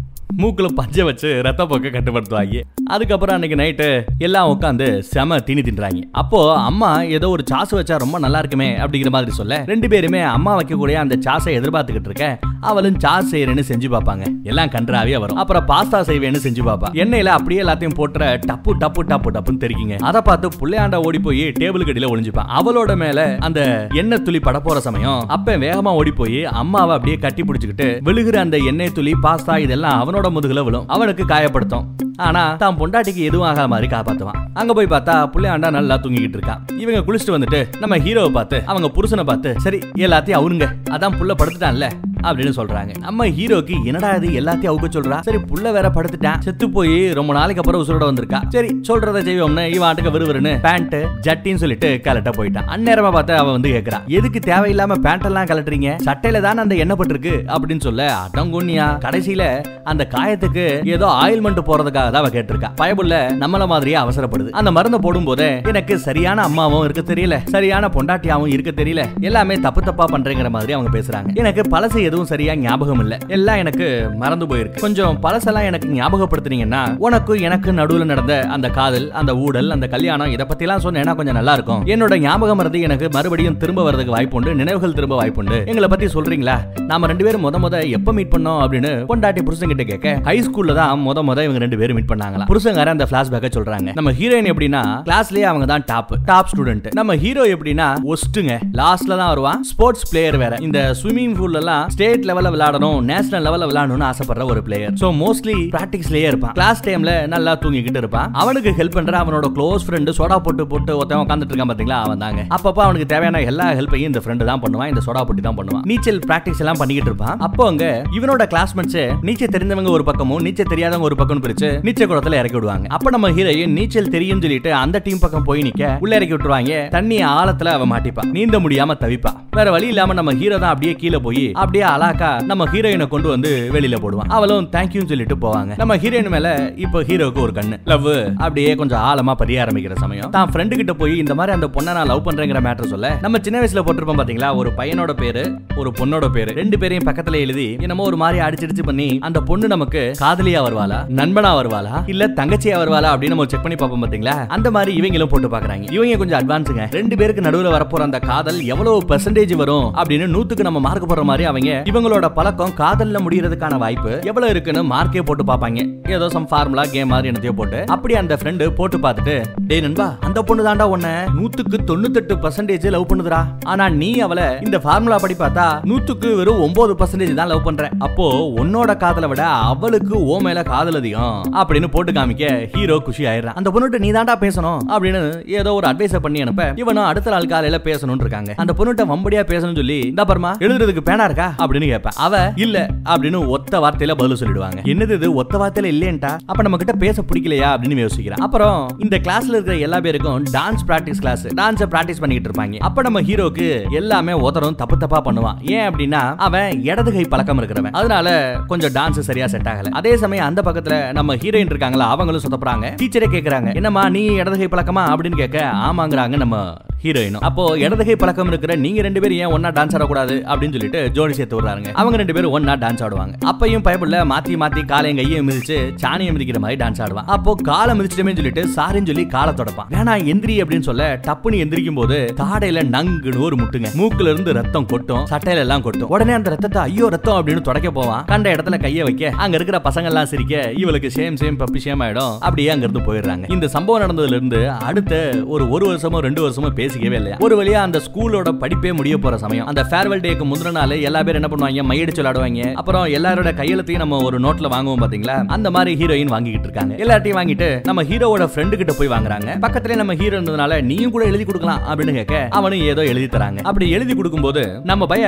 மூக்குல பஞ்ச வச்சு ரத்த போக்க கட்டுப்படுத்துவாங்க. அதுக்கப்புறம் அன்னைக்கு நைட்டு எல்லாம் உட்காந்து செம தீனி தின்றாங்க. அப்போ அம்மா ஏதோ ஒரு சாசு வச்சா ரொம்ப நல்லா இருக்குமே அப்படிங்கிற மாதிரி சொல்ல ரெண்டு பேருமே அம்மா வைக்கக்கூடிய அந்த சாசை எதிர்பார்த்துக்கிட்டு இருக்க அவளும் சாஸ் செய்யறேன்னு செஞ்சு பார்ப்பாங்க. எல்லாம் கன்றாவே வரும். அப்புறம் பாஸ்தா செய்வேன்னு செஞ்சு பார்ப்பா. எண்ணெயில அப்படியே எல்லாத்தையும் போட்டுற டப்பு டப்பு டப்பு டப்புன்னு தெரிக்குங்க. அதை பார்த்து புள்ளையாண்டா ஓடி போய் டேபிள் கடியில ஒளிஞ்சுப்பான். அவளோட மேல அந்த எண்ணெய் துளி பட போற சமயம் அப்ப வேகமா ஓடி போய் அம்மாவை அப்படியே கட்டி பிடிச்சிக்கிட்டு விழுகிற அந்த எண்ணெய் துளி பாஸ்தா இதெல்லாம் அவன் அவனோட முதுகுல விழும். அவனுக்கு காயப்படுத்தும். ஆனா தான் பொண்டாட்டிக்கு எதுவும் ஆகாத மாதிரி காப்பாத்துவான். அங்க போய் பார்த்தா புள்ளையாண்டா நல்லா தூங்கிக்கிட்டு இருக்கான். இவங்க குளிச்சுட்டு வந்துட்டு நம்ம ஹீரோவை பார்த்து அவங்க புருஷனை பார்த்து சரி எல்லாத்தையும் அவருங்க அதான் புள்ள படுத்துட்டான்ல. அப்படின்னு சொல்றாங்க. நம்ம ஹீரோக்கு என்னடா இது எல்லாத்தையும் அவுக்க சொல்றா? சரி புள்ள வேற படுத்துட்டான். செத்து போய் ரொம்ப நாளைக்கு அப்புறம் உசுரோட வந்திருக்கா. சரி சொல்றத செய்வோம்னு இவன் ஆட்டுக்கு விறுவிறுன்னு பேண்ட் ஜட்டின்னு சொல்லிட்டு கலட்ட போயிட்டான். அந்நேரமா பார்த்து அவன் வந்து கேக்குறான் எதுக்கு தேவையில்லாம பேண்ட் எல்லாம் கலட்டுறீங்க? சட்டையில தானே அந்த எண்ணெய் பட்டிருக்கு? அப்படின்னு சொல்ல அடங்குன்னியா கடைசியில அந்த காயத்துக்கு ஏதோ ஆயில்மெண்ட் போறதுக்காக தான் அவ கேட்டிருக்கா. பயபுள்ள நம்மள மாதிரியே அவசரப்படுது. அந்த மருந்தை போடும் போதே எனக்கு சரியான அம்மாவும் இருக்க தெரியல. சரியான பொண்டாட்டியாவும் இருக்க தெரியல. எல்லாமே தப்பு தப்பா பண்றேங்கிற மாதிரி அவங்க பேசுறாங்க. எனக்கு பழசு எதுவும் சரியா ஞாபகம் இல்ல. எல்லாம் எனக்கு மறந்து போயிருக்கு. கொஞ்சம் பழசெல்லாம் எனக்கு ஞாபகப்படுத்துனீங்கன்னா உனக்கு எனக்கு நடுவுல நடந்த அந்த காதல் அந்த ஊடல் அந்த கல்யாணம் இதை பத்தி எல்லாம் சொன்னேன்னா கொஞ்சம் நல்லா இருக்கும். என்னோட ஞாபகம் மறதி எனக்கு மறுபடியும் திரும்ப வரதுக்கு வாய்ப்புண்டு நினைவுகள் திரும்ப வாய்ப்புண்டு எங்களை பத்தி சொல்றீங்களா? நாம ரெண்டு பேரும் முத முத எப்ப மீட் பண்ணோம் அப்படின்னு பொண்டாட்டி புருஷன் கிட்ட கேட்க ஹை ஸ்கூல்ல தான் முத முத இவங்க ரெண்டு பேரும் மீட் பண்ணாங்களா புருஷங்கார அந்த பிளாஷ்பேக்க சொல்றாங்க. நம்ம ஹீரோயின் எப்படின்னா கிளாஸ்லயே அவங்க தான் டாப் டாப் ஸ்டூடெண்ட் நம்ம ஹீரோ எப்படின்னா ஒஸ்ட்டுங்க. லாஸ்ட்ல தான் வருவான். ஸ்போர்ட்ஸ் பிளேயர் வேற. இந்த ஸ்விமிங் பூல்ல எல்லாம் ஸ்டேட் லெவல்ல விளையாடணும் நேஷனல் லெவலில் விளையாடணும்னு ஆசைப்படுற ஒரு பிளேயர் சோ மோஸ்ட்லி பிராக்டிஸ்லயே இருப்பான். கிளாஸ் டைம்ல நல்லா தூங்கிக்கிட்டு இருப்பான். அவனுக்கு ஹெல்ப் பண்ற அவனோட க்ளோஸ் ஃப்ரெண்டு சோடா போட்டு போட்டு ஒருத்தன் உட்காந்துட்டு இருக்கான் பார்த்தீங்களா அவன் தாங்க. அப்பப்போ அவனுக்கு தேவையான எல்லா ஹெல்ப்பையும் இந்த ஃப்ரெண்டு தான் பண்ணுவான். இந்த சோடா போட்டி தான் பண்ணுவான். நீச்சல் பிராக்டிஸ் எல்லாம் பண்ணிக்கிட்டு இருப்பான். அப்போ அங்க இவனோட கிளாஸ்மேட்ஸ் நீச்சல் தெரிஞ்சவங்க ஒரு பக்கமும் நீச்சல் தெரியாதவங்க ஒரு பக்கம் பிரிச்சு நீச்சல் குளத்துல இறக்கி விடுவாங்க. அப்ப நம்ம ஹீரோயின் நீச்சல் தெரியும் சொல்லிட்டு அந்த டீம் பக்கம் போய் நிக்க உள்ள இறக்கி விட்டுருவாங்க. தண்ணி ஆழத்துல அவன் மாட்டிப்பா நீந்த முடியாம தவிப்பா வேற வழி இல்லாம நம்ம ஹீரோ தான் அப்படியே கீழே போய் அப்படியே அலாக்கா நம்ம ஹீரோயினை கொண்டு வந்து வெளியில போடுவான். அவளும் தேங்க்யூன்னு சொல்லிட்டு போவாங்க. நம்ம ஹீரோயின் மேல இப்போ ஹீரோக்கு ஒரு கண்ணு. லவ் அப்படியே கொஞ்சம் ஆழமா பரிய ஆரம்பிக்கிற சமயம். தான் ஃப்ரெண்டு கிட்ட போய் இந்த மாதிரி அந்த பொண்ணை நான் லவ் பண்றேங்கிற மேட்டர் சொல்ல நம்ம சின்ன வயசுல போட்டிருப்போம் பாத்தீங்களா? ஒரு பையனோட பேரு ஒரு பொண்ணோட பேரு. ரெண்டு பேரையும் பக்கத்துல எழுதி என்னமோ ஒரு மாதிரி அடிச்சடிச்சு பண்ணி அந்த பொண்ணு நமக்கு காதலியா வருவாளா? நண்பனா வருவாளா? இல்ல தங்கச்சியா வருவாளா? அப்படின்னு நம்ம செக் பண்ணி பார்ப்போம் பாத்தீங்களா? அந்த மாதிரி இவங்களும் போட்டு பாக்குறாங்க இவங்க கொஞ்சம் அட்வான்ஸுங்க ரெண்டு பேருக்கு நடுவுல வரப்போற அந்த காதல் எவ்வளவு பெர்சன்டேஜ் வரும் அப்படின்னு நூத்துக்கு நம்ம மார்க் போடுற மாதிரி அவங்க இவங்களோட பழக்கம் காதல்ல முடியறதுக்கான வாய்ப்பு எவ்வளவு இருக்குன்னு மார்க்கே போட்டு பார்ப்பாங்க. ஏதோ சம் ஃபார்முலா கேம் மாதிரி என்னத்தையோ போட்டு அப்படி அந்த ஃப்ரெண்டு போட்டு பார்த்துட்டு டே நண்பா அந்த பொண்ணு தாண்டா உன்ன நூத்துக்கு தொண்ணூத்தெட்டு பர்சன்டேஜ் லவ் பண்ணுதுடா. ஆனா நீ அவளை இந்த ஃபார்முலா படி பார்த்தா நூத்துக்கு வெறும் ஒன்பது பர்சன்டேஜ் தான் லவ் பண்ற. அப்போ உன்னோட காதலை விட அவளுக்கு ஓ மேல காதல் அதிகம். அப்படின்னு போட்டு காமிக்க ஹீரோ குஷி ஆயிடுறான். அந்த பொண்ணுகிட்ட நீ தாண்டா பேசணும். அப்படின்னு ஏதோ ஒரு அட்வைஸ் பண்ணி அனுப்ப இவனும் அடுத்த நாள் காலையில பேசணும்னு இருக்காங்க. அந்த பொண்ணுகிட்ட வம்படியா பேசணும்னு சொல்லி இந்த பர்மா எழுதுறதுக்கு பேனா இருக்கா? அப்படின்னு கேட்பேன். அவ இல்ல அப்படின்னு ஒத்த வார்த்தையில பதில் சொல்லிடுவாங்க. என்னது இது? ஒத்த வார்த்தையில இல்லையன்ட்டா? அப்ப நம்ம கிட்ட பேச பிடிக்கலையா? அப்படின்னு யோசிக்கிறேன். அப்புறம் இந்த கிளாஸ்ல இருக்கிற எல்லா பேருக்கும் dance practice class dance practice பண்ணிட்டு இருப்பாங்க. அப்ப நம்ம ஹீரோக்கு எல்லாமே உதறும் தப்பு தப்பா பண்ணுவான். ஏன் அப்படின்னா அவன் இடது கை பழக்கம் இருக்கிறவன். அதனால கொஞ்சம் டான்ஸ் சரியா செட் ஆகல. அதே சமயம் அந்த பக்கத்துல நம்ம ஹீரோயின் இருக்காங்களா அவங்களும் சொதப்புறாங்க. டீச்சரே கேக்குறாங்க என்னம்மா நீ இடது கை பழக்கமா? அப்படின்னு கேட்க ஆமாங்கிறாங்க நம்ம ஹீரோயினும் அப்போ இடது கை பழக்கம் இருக்கிற நீங்க ரெண்டு பேரும் ஏன் ஒன்னா டான்ஸ் ஆடக்கூடாது? அப்படின்னு சொல்லிட்டு ஜோடி சேர்த்து விடுறாங்க அவங்க ரெண்டு பேரும் ஒன்னா டான்ஸ் ஆடுவாங்க. அப்பையும் பயப்படல மாத்தி மாத்தி காலையும் கையும் மிதிச்சு சாணியை மிதிக்கிற மாதிரி டான்ஸ் ஆடுவான். அப்போ காலை மிதிச்சிட்டமே சொல்லிட்டு சாரின்னு சொல்லி காலை தொடப்பான். வேணா எந்திரி அப்படின்னு சொல்ல டப்புன்னு எந்திரிக்கும் போது தாடையில நங்குன்னு ஒரு முட்டுங்க. மூக்குல இருந்து ரத்தம் கொட்டும் சட்டையில எல்லாம் கொட்டும். உடனே அந்த ரத்தத்தை ஐயோ ரத்தம் அப்படின்னு தொடக்க போவான். கண்ட இடத்துல கைய வைக்க அங்க இருக்கிற பசங்க எல்லாம் சிரிக்க இவளுக்கு சேம் சேம் பப்பி சேம் ஆயிடும். அப்படியே அங்க இருந்து போயிடுறாங்க. இந்த சம்பவம் நடந்ததுல இருந்து அடுத்த ஒரு ஒரு வருஷமோ ரெண்டு வருஷமோ பேசிக்கவே இல்லையா? ஒரு வழியா அந்த ஸ்கூலோட படிப்பே முடிய போற சமயம். அந்த ஃபேர்வெல் டேக்கு முந்தின நாள் எல்லா பேரும் என்ன பண்ணுவாங்க? மையடிச்சு விளையாடுவாங்க அப்புறம் எல்லாரோட கையெழுத்தையும் நம்ம ஒரு நோட்ல வாங்குவோம் பாத்தீங்களா? அந்த மாதிரி ஹீரோயின் வாங்கிட்டு இருக்காங்க. எல்லாத்தையும் வாங்கிட்டு நம்ம ஹீரோவோட ஃப்ரெண்டு கிட்ட போய் வாங்குறாங்க. பக்கத்துல நம்ம ஹீரோ இருந்ததுனால நீயும் கூட எழுதி கொடுக்கலாம் அப்படின்னு கேட்க அவனும் ஏதோ எழுதி தராங்க. அப்படி எழுதி கொடுக்கும்போது நம்ம பய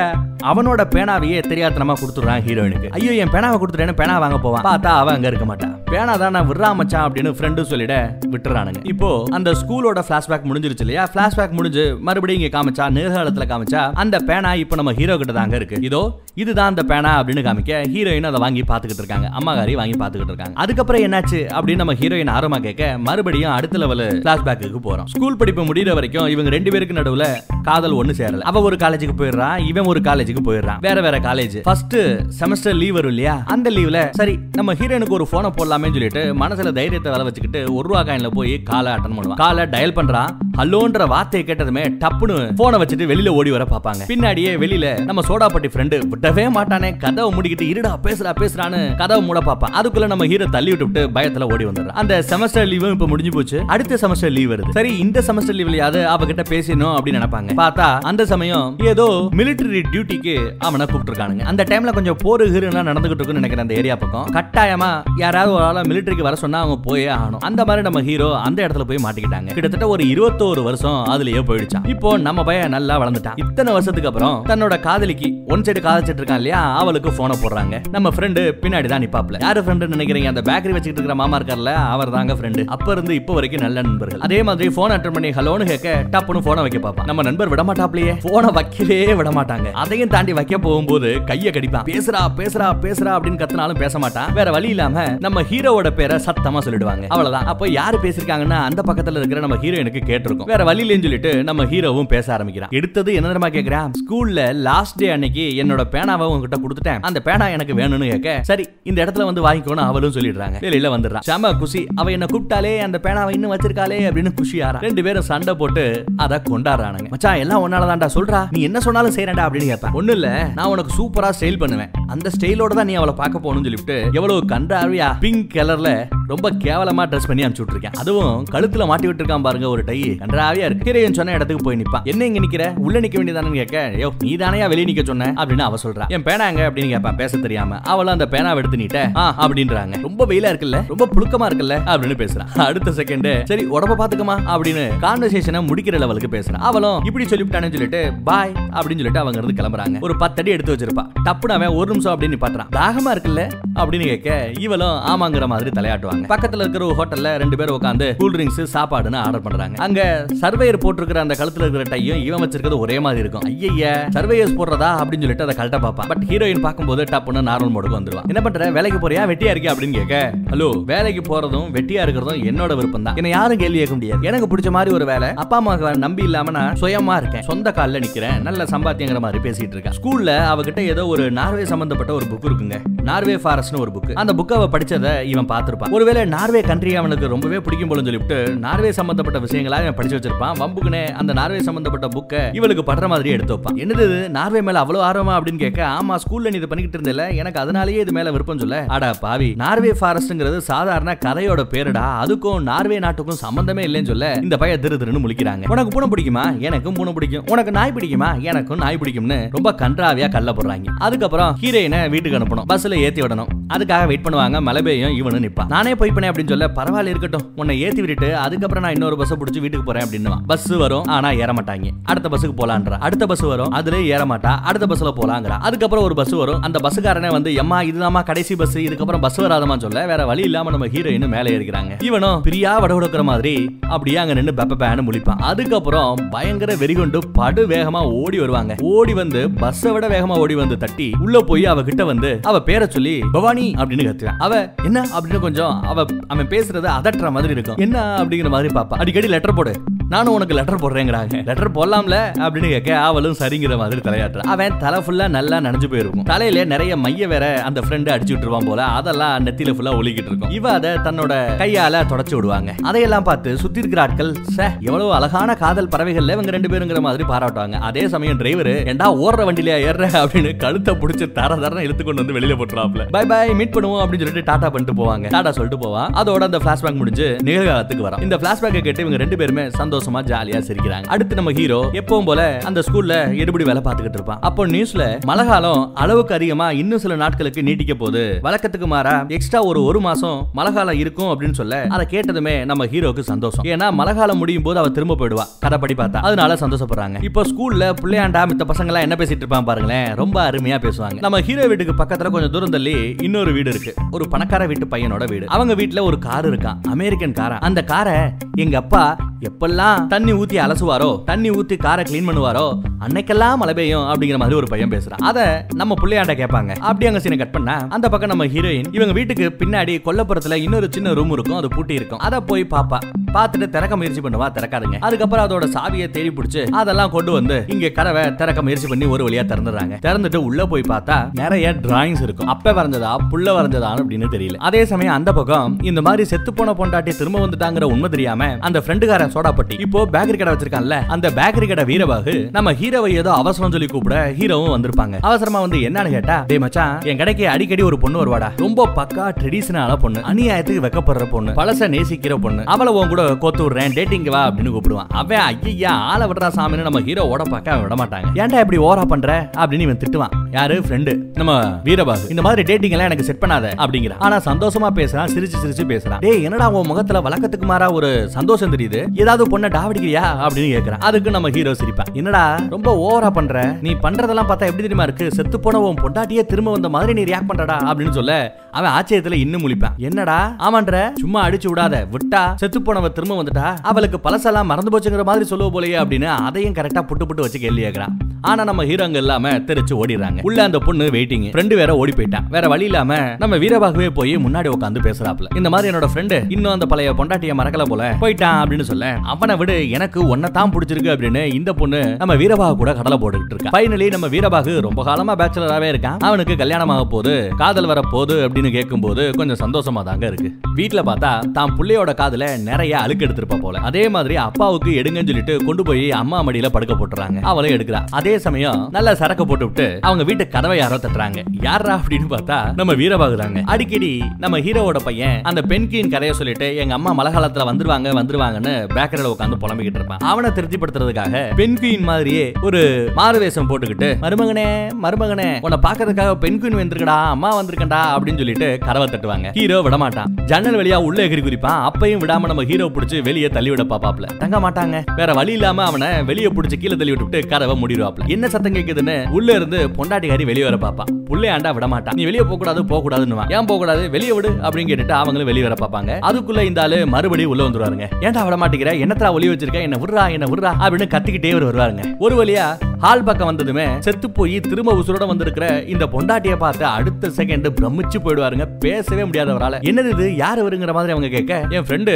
அவனோட பேனாவையே தெரியாதனமா கொடுத்துறான் ஹீரோயினுக்கு ஐயோ என் பேனாவை கொடுத்துட்டேன்னு பேனா வாங்க போவான். பார்த்தா அவன் அங்க இருக்க மாட்டான். பேனா தான் நான் விடுறா மச்சான் அப்படின்னு ஃப்ரெண்டு சொல்லிட விட்டுறானுங்க. இப்போ அந்த ஸ்கூலோட பிளாஷ்பேக் முடிஞ்சிருச்சு இல்லையா? பிளாஷ்பேக் முடிஞ்சு மறுபடியும் இங்க காமிச்சா நிகழ்காலத்துல காமிச்சா அந்த பேனா இப்போ நம்ம ஹீரோ கிட்ட தாங்க இருக்கு. இதோ இதுதான் அந்த பேனா அப்படின்னு காமிக்க ஹீரோயின் அதை வாங்கி பாத்துக்கிட்டு இருக்காங்க. அம்மாகாரி வாங்கி பாத்துக்கிட்டு இருக்காங்க. அதுக்கப்புறம் என்னாச்சு அப்படின்னு நம்ம ஹீரோயின் ஆர்வமா கேட்க மறுபடியும் அடுத்த லெவல் பிளாஷ்பேக்கு போறோம். ஸ்கூல் படிப்பு முடியிற வரைக்கும் இவங்க ரெண்டு பேருக்கு நடுவுல காதல் ஒண்ணு சேரல. அவ ஒரு காலேஜுக்கு போயிடுறான் இவன் ஒரு காலேஜுக்கு போயிடுறான். வேற வேற காலேஜ் ஃபர்ஸ்ட் செமஸ்டர் லீவ் வரும் இல்லையா? அந்த லீவ்ல சரி நம்ம ஹீரோனுக்கு ஒரு போனை போடலாம் சொல்லிட்டு மனசுல தைரியத்தை வேலை வச்சுக்கிட்டு ஒரு ரூபா காயின்ல போய் காலை அட்டன் பண்ணுவான் காலை டயல் பண்றான். ஹலோன்ற வார்த்தையை கேட்டதுமே டப்புன்னு போனை வச்சுட்டு வெளியில ஓடி வர பாப்பாங்க பின்னாடியே வெளியில நம்ம சோடாப்பட்டி ஃப்ரெண்டு விடவே மாட்டானே. கதவை மூடிக்கிட்டு இருடா பேசுறா பேசுறான்னு கதவை மூட பாப்பான் அதுக்குள்ள நம்ம ஹீரோ தள்ளி விட்டு பயத்துல ஓடி வந்துடுறான். அந்த செமஸ்டர் லீவும் இப்ப முடிஞ்சு போச்சு. அடுத்த செமஸ்டர் லீவ் வருது. சரி இந்த செமஸ்டர் லீவ்லயாவது அவகிட்ட பேசணும் அப்படின்னு நினைப்பாங்க. பார்த்தா அந்த சமயம் ஏதோ மிலிட்டரி டியூட்டிக்கு அவனை கூப்பிட்டுருக்கானுங்க. அந்த டைம்ல கொஞ்சம் போர் ஹீரோலாம் நடந்துகிட்டு இருக்குன்னு நினைக்கிறேன் அந்த ஏரியா பக்கம். கட்டாயமா யாராவது ஒரு ஆளா மிலிட்டரிக்கு வர சொன்னா அவங்க போயே ஆகணும். அந்த மாதிரி நம்ம ஹீரோ அந்த இடத்துல போய் மாட்டிக்கிட்டாங்க. கிட்டத்தட்ட ஒரு இருபத்தி ஒரு வருஷம் அதுலயே போயிடுச்சான் இப்போ நம்ம பையன் நல்லா வளர்ந்துட்டான். இத்தனை வருஷத்துக்கு அப்புறம் தன்னோட காதலிக்கு ஒன் சைடு காதலிச்சிட்டு இருக்கான் இல்லையா? அவளுக்கு போனை போடுறாங்க. நம்ம ஃப்ரெண்டு பின்னாடி தான் நிப்பாப்ல யாரு ஃப்ரெண்டு நினைக்கிறீங்க? அந்த பேக்கரி வச்சுக்கிட்டு இருக்கிற மாமா இருக்கார்ல அவர் தாங்க ஃப்ரெண்டு அப்ப இருந்து இப்போ வரைக்கும் நல்ல நண்பர்கள். அதே மாதிரி போன் அட்டன் பண்ணி ஹலோன்னு கேட்க டப்புன்னு போனை வைக்க பாப்பான் நம்ம நண்பர் விட மாட்டாப்லயே. போனை வைக்கவே விட மாட்டாங்க. அதையும் தாண்டி வைக்க போகும்போது கையை கடிப்பான். பேசுறா பேசுறா பேசுறா அப்படின்னு கத்தினாலும் பேச மாட்டான். வேற வழி இல்லாம நம்ம ஹீரோவோட பேரை சத்தமா சொல்லிடுவாங்க. அவ்வளவுதான். அப்போ யாரு பேசிருக்காங்கன்னா அந்த பக்கத்துல இருக்கிற நம்ம ஹீரோயினுக்கு கேட்டிருக்கும். வேற வழி இல்லைன்னு சொல்லிட்டு நம்ம ஹீரோவும் பேச ஆரம்பிக்கிறான். எடுத்தது என்ன தெரியுமா கேக்குறான் ஸ்கூல்ல லாஸ்ட் டே அன்னைக்கு என்னோட பேனாவை உங்ககிட்ட கொடுத்துட்டேன். அந்த பேனா எனக்கு வேணும்னு கேட்க சரி இந்த இடத்துல வந்து வாங்கிக்கோன்னு அவளும் சொல்லிடுறாங்க. வெளியில வந்துடுறான் செம குஷி. அவ என்ன கூப்பிட்டாலே அந்த பேனாவை இன்னும் வச்சிருக்காளே அப்படின்னு குஷி ஆறா ரெண்டு பேரும் சண்டை போட்டு அதை கொண்டாடுறானுங்க. மச்சான் எல்லாம் உன்னாலதான்டா சொல்றா. நீ என்ன சொன்னாலும் செய்யறா அப்படின்னு கேட்பேன். ஒண்ணு இல்ல நான் உனக்கு சூப்பரா ஸ்டைல் பண்ணுவேன். அந்த ஸ்டைலோட தான் நீ அவளை பார்க்க போகணும்னு சொல்லிட்டு எவ்வளவு கண்டாவியா பிங்க் கலர்ல ரொம்ப கேவலமா ட்ரெஸ் பண்ணி அனுப்பிச்சு விட்டுருக்கேன். அதுவும் கழுத்துல மாட்டி விட்டுருக்கான் பாருங்க ஒரு டை. கன்றாவியா இருக்கு. ஹீரோயின் சொன்ன இடத்துக்கு போய் நிப்பான். என்ன இங்க நிக்கிற? உள்ள நிக்க வேண்டியதானு கேட்க? யோ நீ தானையா வெளியே நிக்க சொன்ன? அப்படின்னு அவ சொல்றா. என் பேனாங்க அப்படின்னு கேட்பான். பேச தெரியாம. அவளும் அந்த பேனாவை எடுத்து நீட்ட. ஆ அப்படின்றாங்க. ரொம்ப வெயிலா இருக்குல்ல? ரொம்ப புழுக்கமா இருக்குல்ல? அப்படின்னு பேசுறான் அடுத்த செகண்ட் சரி உடம்ப பாத்துக்கமா? அப்படின்னு கான்வர்சேஷனை முடிக்கிற லெவலுக்கு பேசுறான் அவளும் இப்படி சொல்லிவிட்டானு சொல்லிட்டு பாய் அப்படின்னு சொல்லிட்டு அவங்க இருந்து கிளம்புறாங்க. ஒரு பத்தடி எடுத்து வச்சிருப்பா. டப்புனு அவன் ஒரு நிமிஷம் அப்படின்னு பாத்துறான் தாகமா இருக்குல்ல? அப்படின்னு கேட்க இவளும் ஆமாங்கிற மாதிரி தலையாட்டுவாங்க. பக்கத்துல இருக்கிற ஒரு ஹோட்டல்ல ரெண்டு பேரும் உட்காந்து கூல் ட்ரிங்க்ஸ் சாப்பாடுன்னு ஆர்டர் பண்றாங்க. அங்க சர்வேயர் போட்டிருக்கிற அந்த கழுத்துல இருக்கிற டையும் இவன் வச்சிருக்கிறது ஒரே மாதிரி இருக்கும். ஐயா சர்வேயர்ஸ் போடுறதா அப்படின்னு சொல்லிட்டு அதை கரெக்டா பார்ப்பான். பட் ஹீரோயின் பார்க்கும்போது டப்புன்னு நார்மல் மோடுக்கு வந்துருவான். என்ன பண்ற வேலைக்கு போறியா? வெட்டியா இருக்கே அப்படின்னு கேட்க ஹலோ வேலைக்கு போறதும் வெட்டியா இருக்கிறதும் என்னோட விருப்பம் தான் என்ன யாரும் கேள்வி கேட்க முடியாது. எனக்கு பிடிச்ச மாதிரி ஒரு வேலை அப்பா அம்மா நம்பி இல்லாம நான் சுயமா இருக்கேன். சொந்த கால்ல நிக்கிறேன். நல்ல சம்பாத்தியங்கிற மாதிரி பேசிட்டு இருக்கேன். ஸ்கூல்ல அவகிட்ட ஏதோ ஒரு நார்வே சம்பந்தப்பட்ட ஒரு புக் இருக்குங்க. நார்வே ஃபாரஸ்ட்னு ஒரு புக் அந்த புக் அவ படிச்சதை இவன் பார்த்திருப்பான். ஒருவேளை நார்வே கண்ட்ரி அவனுக்கு ரொம்பவே பிடிக்கும் போல சொல்லிவிட்டு நார்வே சம்பந்தப்பட்ட விஷயங்களா இவன் படிச்சு வச்சிருப்பான். வம்புக்குனே அந்த நார்வே சம்பந்தப்பட்ட புக்கை இவளுக்கு படுற மாதிரி எடுத்து வைப்பான். என்னது நார்வே மேல அவ்வளவு ஆர்வமா அப்படின்னு கேட்க ஆமா ஸ்கூல்ல நீ இது பண்ணிக்கிட்டு இருந்தல எனக்கு அதனாலேயே இது மேல விருப்பம் சொல்ல. அடா பாவி நார்வே ஃபாரஸ்ட்ங்கிறது சாதாரண கதையோட பேருடா. அதுக்கும் நார்வே நாட்டுக்கும் சம்பந்தமே இல்லைன்னு சொல்ல இந்த பையன் திரு திருன்னு முழிக்கிறாங்க. உனக்கு பூனை பிடிக்குமா? எனக்கும் பூனை பிடிக்கும். உனக்கு நாய் பிடிக்குமா? எனக்கும் நாய் பிடிக்கும்னு ரொம்ப கன்றாவியா கல்ல போடுறாங்க. அதுக்கப்புறம் ஹீரோயினை வீட்டுக்கு அனுப்பணும். பஸ்ல ஏத்தி விடணும். அதுக்காக வெயிட் பண்ணுவாங்க. மலை பெய்யும் இவனு நிப்பான். நானே போய் பண்ணேன் அப்படின்னு சொல்ல பரவாயில்ல இருக்கட்டும். உன்னை ஏத்தி விட்டுட்டு அதுக்கப்புறம் நான் இன்னொரு பஸ் பிடிச்சி வீட்டுக்கு போறேன். அப்படின்னு பஸ் வரும் ஆனா ஏற மாட்டாங்க. அடுத்த பஸ்ஸுக்கு போலான்றா அடுத்த பஸ் வரும் அதுல ஏற மாட்டா. அடுத்த பஸ்ல போலாங்கிறா அதுக்கப்புறம் ஒரு பஸ் வரும். அந்த பஸ்ஸுக்காரனே வந்து எம்மா இதுதாம்மா கடைசி பஸ் இதுக்கப்புறம் பஸ் வராதமா சொல்ல வேற வழி இல்லாம நம்ம ஹீரோயின் மேலே ஏறிக்கிறாங்க. இவனும் பிரியா வட கொடுக்குற மாதிரி அப்படியே அங்க நின்னு பெப்ப பேனு முழிப்பான். அதுக்கப்புறம் பயங்கர வெறிகொண்டு படு வேகமா ஓடி வருவாங்க. ஓடி வந்து பஸ்ஸை விட வேகமா ஓடி வந்து தட்டி உள்ள போய் அவ கிட்ட வந்து அவ பேரை சொல்லி பவானி அப்படின்னு கத்துறான் அவ என்ன? அப்படின்னு கொஞ்சம் அவ அவன் பேசுறது அதட்டுற மாதிரி இருக்கும். என்ன? அப்படிங்கிற மாதிரி பாப்பா அடிக்கடி லெட்டர் போடு. நானும் உனக்கு லெட்டர் போடுறேங்கிறாங்க லெட்டர் போடலாம்ல? அப்படின்னு கேட்க அவளும் சரிங்கிற மாதிரி தலையாட்டுற. அவன் தலை ஃபுல்லா நல்லா நனைஞ்சு போயிருக்கும். தலையில நிறைய மைய வேற அந்த ஃப்ரெண்டு அடிச்சு விட்டுருவான் போல. அதெல்லாம் நெத்தியில ஃபுல்லா ஒலிக்கிட்டு இருக்கும். இவ அதை தன்னோட கையால தொடச்சு விடுவாங்க. அதையெல்லாம் பார்த்து சுத்தி இருக்கிற ஆட்கள் சே எவ்வளவு அழகான காதல் பறவைகள்ல இவங்க ரெண்டு பேருங்கிற மாதிரி பாராட்டுவாங்க. அதே சமயம் டிரைவர் ஏண்டா ஓடுற வண்டியில ஏறுற? அப்படின்னு கழுத்தை பிடிச்சி தர தர இழுத்து கொண்டு வந்து வெளியில போட்டுறாப்ல பை பை மீட் பண்ணுவோம் அப்படின்னு சொல்லிட்டு டாடா பண்ணிட்டு போவாங்க. டாடா சொல்லிட்டு போவான் அதோட அந்த பிளாஷ்பேக் முடிஞ்சு நிகழ்காலத்துக்கு வரும் இந்த பிளாஷ்பேக்கை கேட்டு இவங்க ரெண்டு பேருமே சந்தோஷமா ஜாலியா சிரிக்கிறாங்க. அடுத்து நம்ம ஹீரோ எப்பவும் போல அந்த ஸ்கூல்ல எடுபடி வேலை பார்த்துக்கிட்டு இருப்பான். அப்போ நியூஸ்ல மழை காலம் அளவுக்கு அதிகமா இன்னும் சில நாட்களுக்கு நீட்டிக்க போகுது. வழக்கத்துக்கு மாறா எக்ஸ்ட்ரா ஒரு ஒரு மாசம் மழை காலம் இருக்கும் அப்படின்னு சொல்ல அதை கேட்டதுமே நம்ம ஹீரோக்கு சந்தோஷம். ஏன்னா மழை காலம் முடியும் போது அவ திரும்ப போயிடுவா. கதைப்படி பார்த்தா. அதனால சந்தோஷப்படுறாங்க. இப்போ ஸ்கூல்ல பிள்ளையாண்டா மித்த பசங்க எல்லாம் என்ன பேசிட்டு இருப்பான் பாருங்களேன். ரொம்ப அருமையா பேசுவாங்க. நம்ம ஹீரோ வீட்டுக்கு பக்கத்துல கொஞ்சம் தூரம் தள்ளி இன்னொரு வீடு இருக்கு. ஒரு பணக்கார வீட்டு பையனோட வீடு. அவங்க வீட்டுல ஒரு கார் இருக்கான். அமெரிக்கன் காரா அந்த காரை எங்க அப்பா எப்பெல்லாம் தண்ணி ஊத்தி அலசுவாரோ தண்ணி ஊத்தி காரை க்ளீன் பண்ணுவாரோ அன்னைக்கெல்லாம் மழை பெய்யும் அப்படிங்கிற மாதிரி ஒரு பையன் பேசுறான். அத நம்ம பிள்ளையாண்ட கேட்பாங்க. அப்படி அங்க சீனை கட் பண்ணா அந்த பக்கம் நம்ம ஹீரோயின் இவங்க வீட்டுக்கு பின்னாடி கொல்லப்புறத்துல இன்னொரு சின்ன ரூம் இருக்கும் அது பூட்டி இருக்கும். அத போய் பாப்பா. பார்த்துட்டு திறக்க முயற்சி பண்ணுவா திறக்காதுங்க. அதுக்கப்புறம் அதோட சாவியை தேடி பிடிச்சு அதெல்லாம் கொண்டு வந்து இங்க கதவை திறக்க முயற்சி பண்ணி ஒரு வழியா திறந்துடுறாங்க. திறந்துட்டு உள்ள போய் பார்த்தா நிறைய டிராயிங்ஸ் இருக்கும். அப்ப வரைஞ்சதா புள்ள வரைஞ்சதா அப்படின்னு தெரியல. அதே சமயம் அந்த பக்கம் இந்த மாதிரி செத்து போன பொண்டாட்டி திரும்ப வந்துட்டாங்கிற உண்மை தெரியாம அந்த ஃப்ரெண்டுக்காரன் சோடாப்பட்டி இப்போ பேக்கரி கடை வச்சிருக்கான்ல அந்த பேக்கரி கடை வீரபாகு நம்ம ஹீரோவை ஏதோ அவசரம் சொல்லி கூப்பிட ஹீரோவும் வந்திருப்பாங்க. அவசரமா வந்து என்னன்னு கேட்டா டே மச்சான் என் கடைக்கு அடிக்கடி ஒரு பொண்ணு வருவாடா. ரொம்ப பக்கா ட்ரெடிஷனலான பொண்ணு அநியாயத்துக்கு வெக்கப்படுற பொண்ணு பழச நேசிக்கிற பொண்ணு. அவளை உன் கூட கோத்து விடுறேன் டேட்டிங் வா அப்படின்னு கூப்பிடுவான். அவன் ஐயா ஆளை விடுறா சாமின்னு நம்ம ஹீரோ ஓட பார்க்க விட மாட்டாங்க. ஏன்டா இப்படி ஓரா பண்ற? அப்படின்னு இவன் திட்டுவான். யாரு? ஃப்ரெண்டு நம்ம வீரபாகு. இந்த மாதிரி டேட்டிங் எல்லாம் எனக்கு செட் பண்ணாத அப்படிங்கிறான். ஆனா சந்தோஷமா பேசுறான் சிரிச்சு சிரிச்சு பேசுறான். டேய் என்னடா உன் முகத்துல வழக்கத்துக்கு மாறா ஒரு சந்தோஷம் தெரியுது? ஏதாவது பொண்ணை டாவடிக்கிறியா? அப்படின்னு கேக்குறான். அதுக்கு நம்ம ஹீரோ சிரிப்பான். என்னடா ரொம்ப ஓவரா பண்ற? நீ பண்றதெல்லாம் பார்த்தா எப்படி தெரியுமா இருக்கு? செத்து போன உன் பொண்டாட்டியே திரும்ப வந்த மாதிரி நீ ரியாக்ட் பண்றடா அப்படின்னு சொல்ல அவன் ஆச்சரியத்துல இன்னும் முழிப்பான். என்னடா? ஆமான்ற சும்மா அடிச்சு விடாத விட்டா செத்து போனவ திரும்ப வந்துட்டா? அவளுக்கு பழசெல்லாம் மறந்து போச்சுங்கிற மாதிரி சொல்லுவ போலயே அப்படின்னு அதையும் கரெக்டா புட்டு புட்டு வச்சு கேள்வி கேக்குறான். ஆனா நம்ம ஹீரோங்க இல்லாம தெரிச்சு ஓடிடுறாங்க. உள்ள அந்த பொண்ணு வெயிட்டிங் ஃப்ரெண்டு வேற ஓடி போயிட்டான் வேற வழி இல்லாம நம்ம வீரபாகவே போய் முன்னாடி உட்காந்து பேசுறாப்ல இந்த மாதிரி என்னோட ஃப்ரெண்டு இன்னும் அந்த பழைய பொண்டாட்டிய மறக்கல போல. போயிட்டான் அப்படின்னு சொல்ல அவனை விடு எனக்கு தான் பிடிச்சிருக்கு அப்படின்னு இந்த பொண்ணு நம்ம வீரபாகு கூட கடலை போட்டுக்கிட்டு இருக்கா. ஃபைனலி நம்ம வீரபாகு ரொம்ப காலமா பேச்சலராவே இருக்கான். அவனுக்கு கல்யாணம் ஆக போகுது காதல் வர போது அப்படின்னு கேட்கும்போது கொஞ்சம் சந்தோஷமா தாங்க இருக்கு. வீட்ல பார்த்தா தான் புள்ளையோட காதல நிறைய அழுக்கு எடுத்திருப்பா போல. அதே மாதிரி அப்பாவுக்கு எடுங்கன்னு சொல்லிட்டு கொண்டு போய் அம்மா மடியில படுக்க போட்டுறாங்க. அவளும் எடுக்கிறா. அதே சமயம் நல்ல சரக்கு போட்டு விட்டு அவங்க வீட்டு கதவை யாரோ தட்டுறாங்க. யாரா அப்படின்னு பார்த்தா நம்ம வீரபாகுதாங்க அடிக்கடி நம்ம ஹீரோவோட பையன் அந்த பெண்கின் கதையை சொல்லிட்டு எங்க அம்மா மழை காலத்துல வந்துருவாங்க வந்துருவாங்கன்னு பேக்கரியில உட்காந்து புலம்பிக்கிட்டு இருப்பான். அவனை திருப்திப்படுத்துறதுக்காக பெண்குயின் மாதிரியே ஒரு மாறுவேஷம் போட்டுக்கிட்டு மருமகனே மருமகனே உன்னை பாக்குறதுக்காக பெண்குயின் வந்திருக்கடா அம்மா வந்திருக்கண்டா அப்படின்னு சொல்லிட்டு கதவை தட்டுவாங்க. ஹீரோ விட மாட்டான் ஜன்னல் வழியா உள்ள எகிரி குறிப்பான் அப்பையும் விடாம நம்ம ஹீரோ பிடிச்சி வெளியே தள்ளி விட பாப்பாப்ல தங்க மாட்டாங்க. வேற வழி இல்லாம அவனை வெளியே பிடிச்சி கீழே தள்ளி விட்டுட்டு கதவை முடிடுவாப்ல. என்ன சத்தம் கேக்குதுன்னு உள்ள இருந்து பொண்டா பொண்டாட்டிக்காரி வெளியே வர பாப்பா. புள்ளையாண்டா விட மாட்டான் நீ வெளியே போக கூடாது போக கூடாதுன்னு ஏன் போக கூடாது வெளியே விடு அப்படின்னு கேட்டுட்டு அவங்களும் வெளியே வர பாப்பாங்க. அதுக்குள்ள இந்த ஆளு மறுபடியும் உள்ள வந்துருவாருங்க. ஏன்டா விட மாட்டேங்கிற? என்னத்தா ஒளி வச்சிருக்க? என்ன விடுறா என்ன விடுறா அப்படின்னு கத்திக்கிட்டே வருவாருங்க. ஒரு வழியா ஹால் பக்கம் வந்ததுமே செத்து போய் திரும்ப உசுரோட வந்திருக்கிற இந்த பொண்டாட்டிய பார்த்து அடுத்த செகண்ட் பிரமிச்சு போயிடுவாருங்க. பேசவே முடியாதவரால என்னது இது? யார் வருங்கிற மாதிரி அவங்க கேட்க என் ஃப்ரெண்டு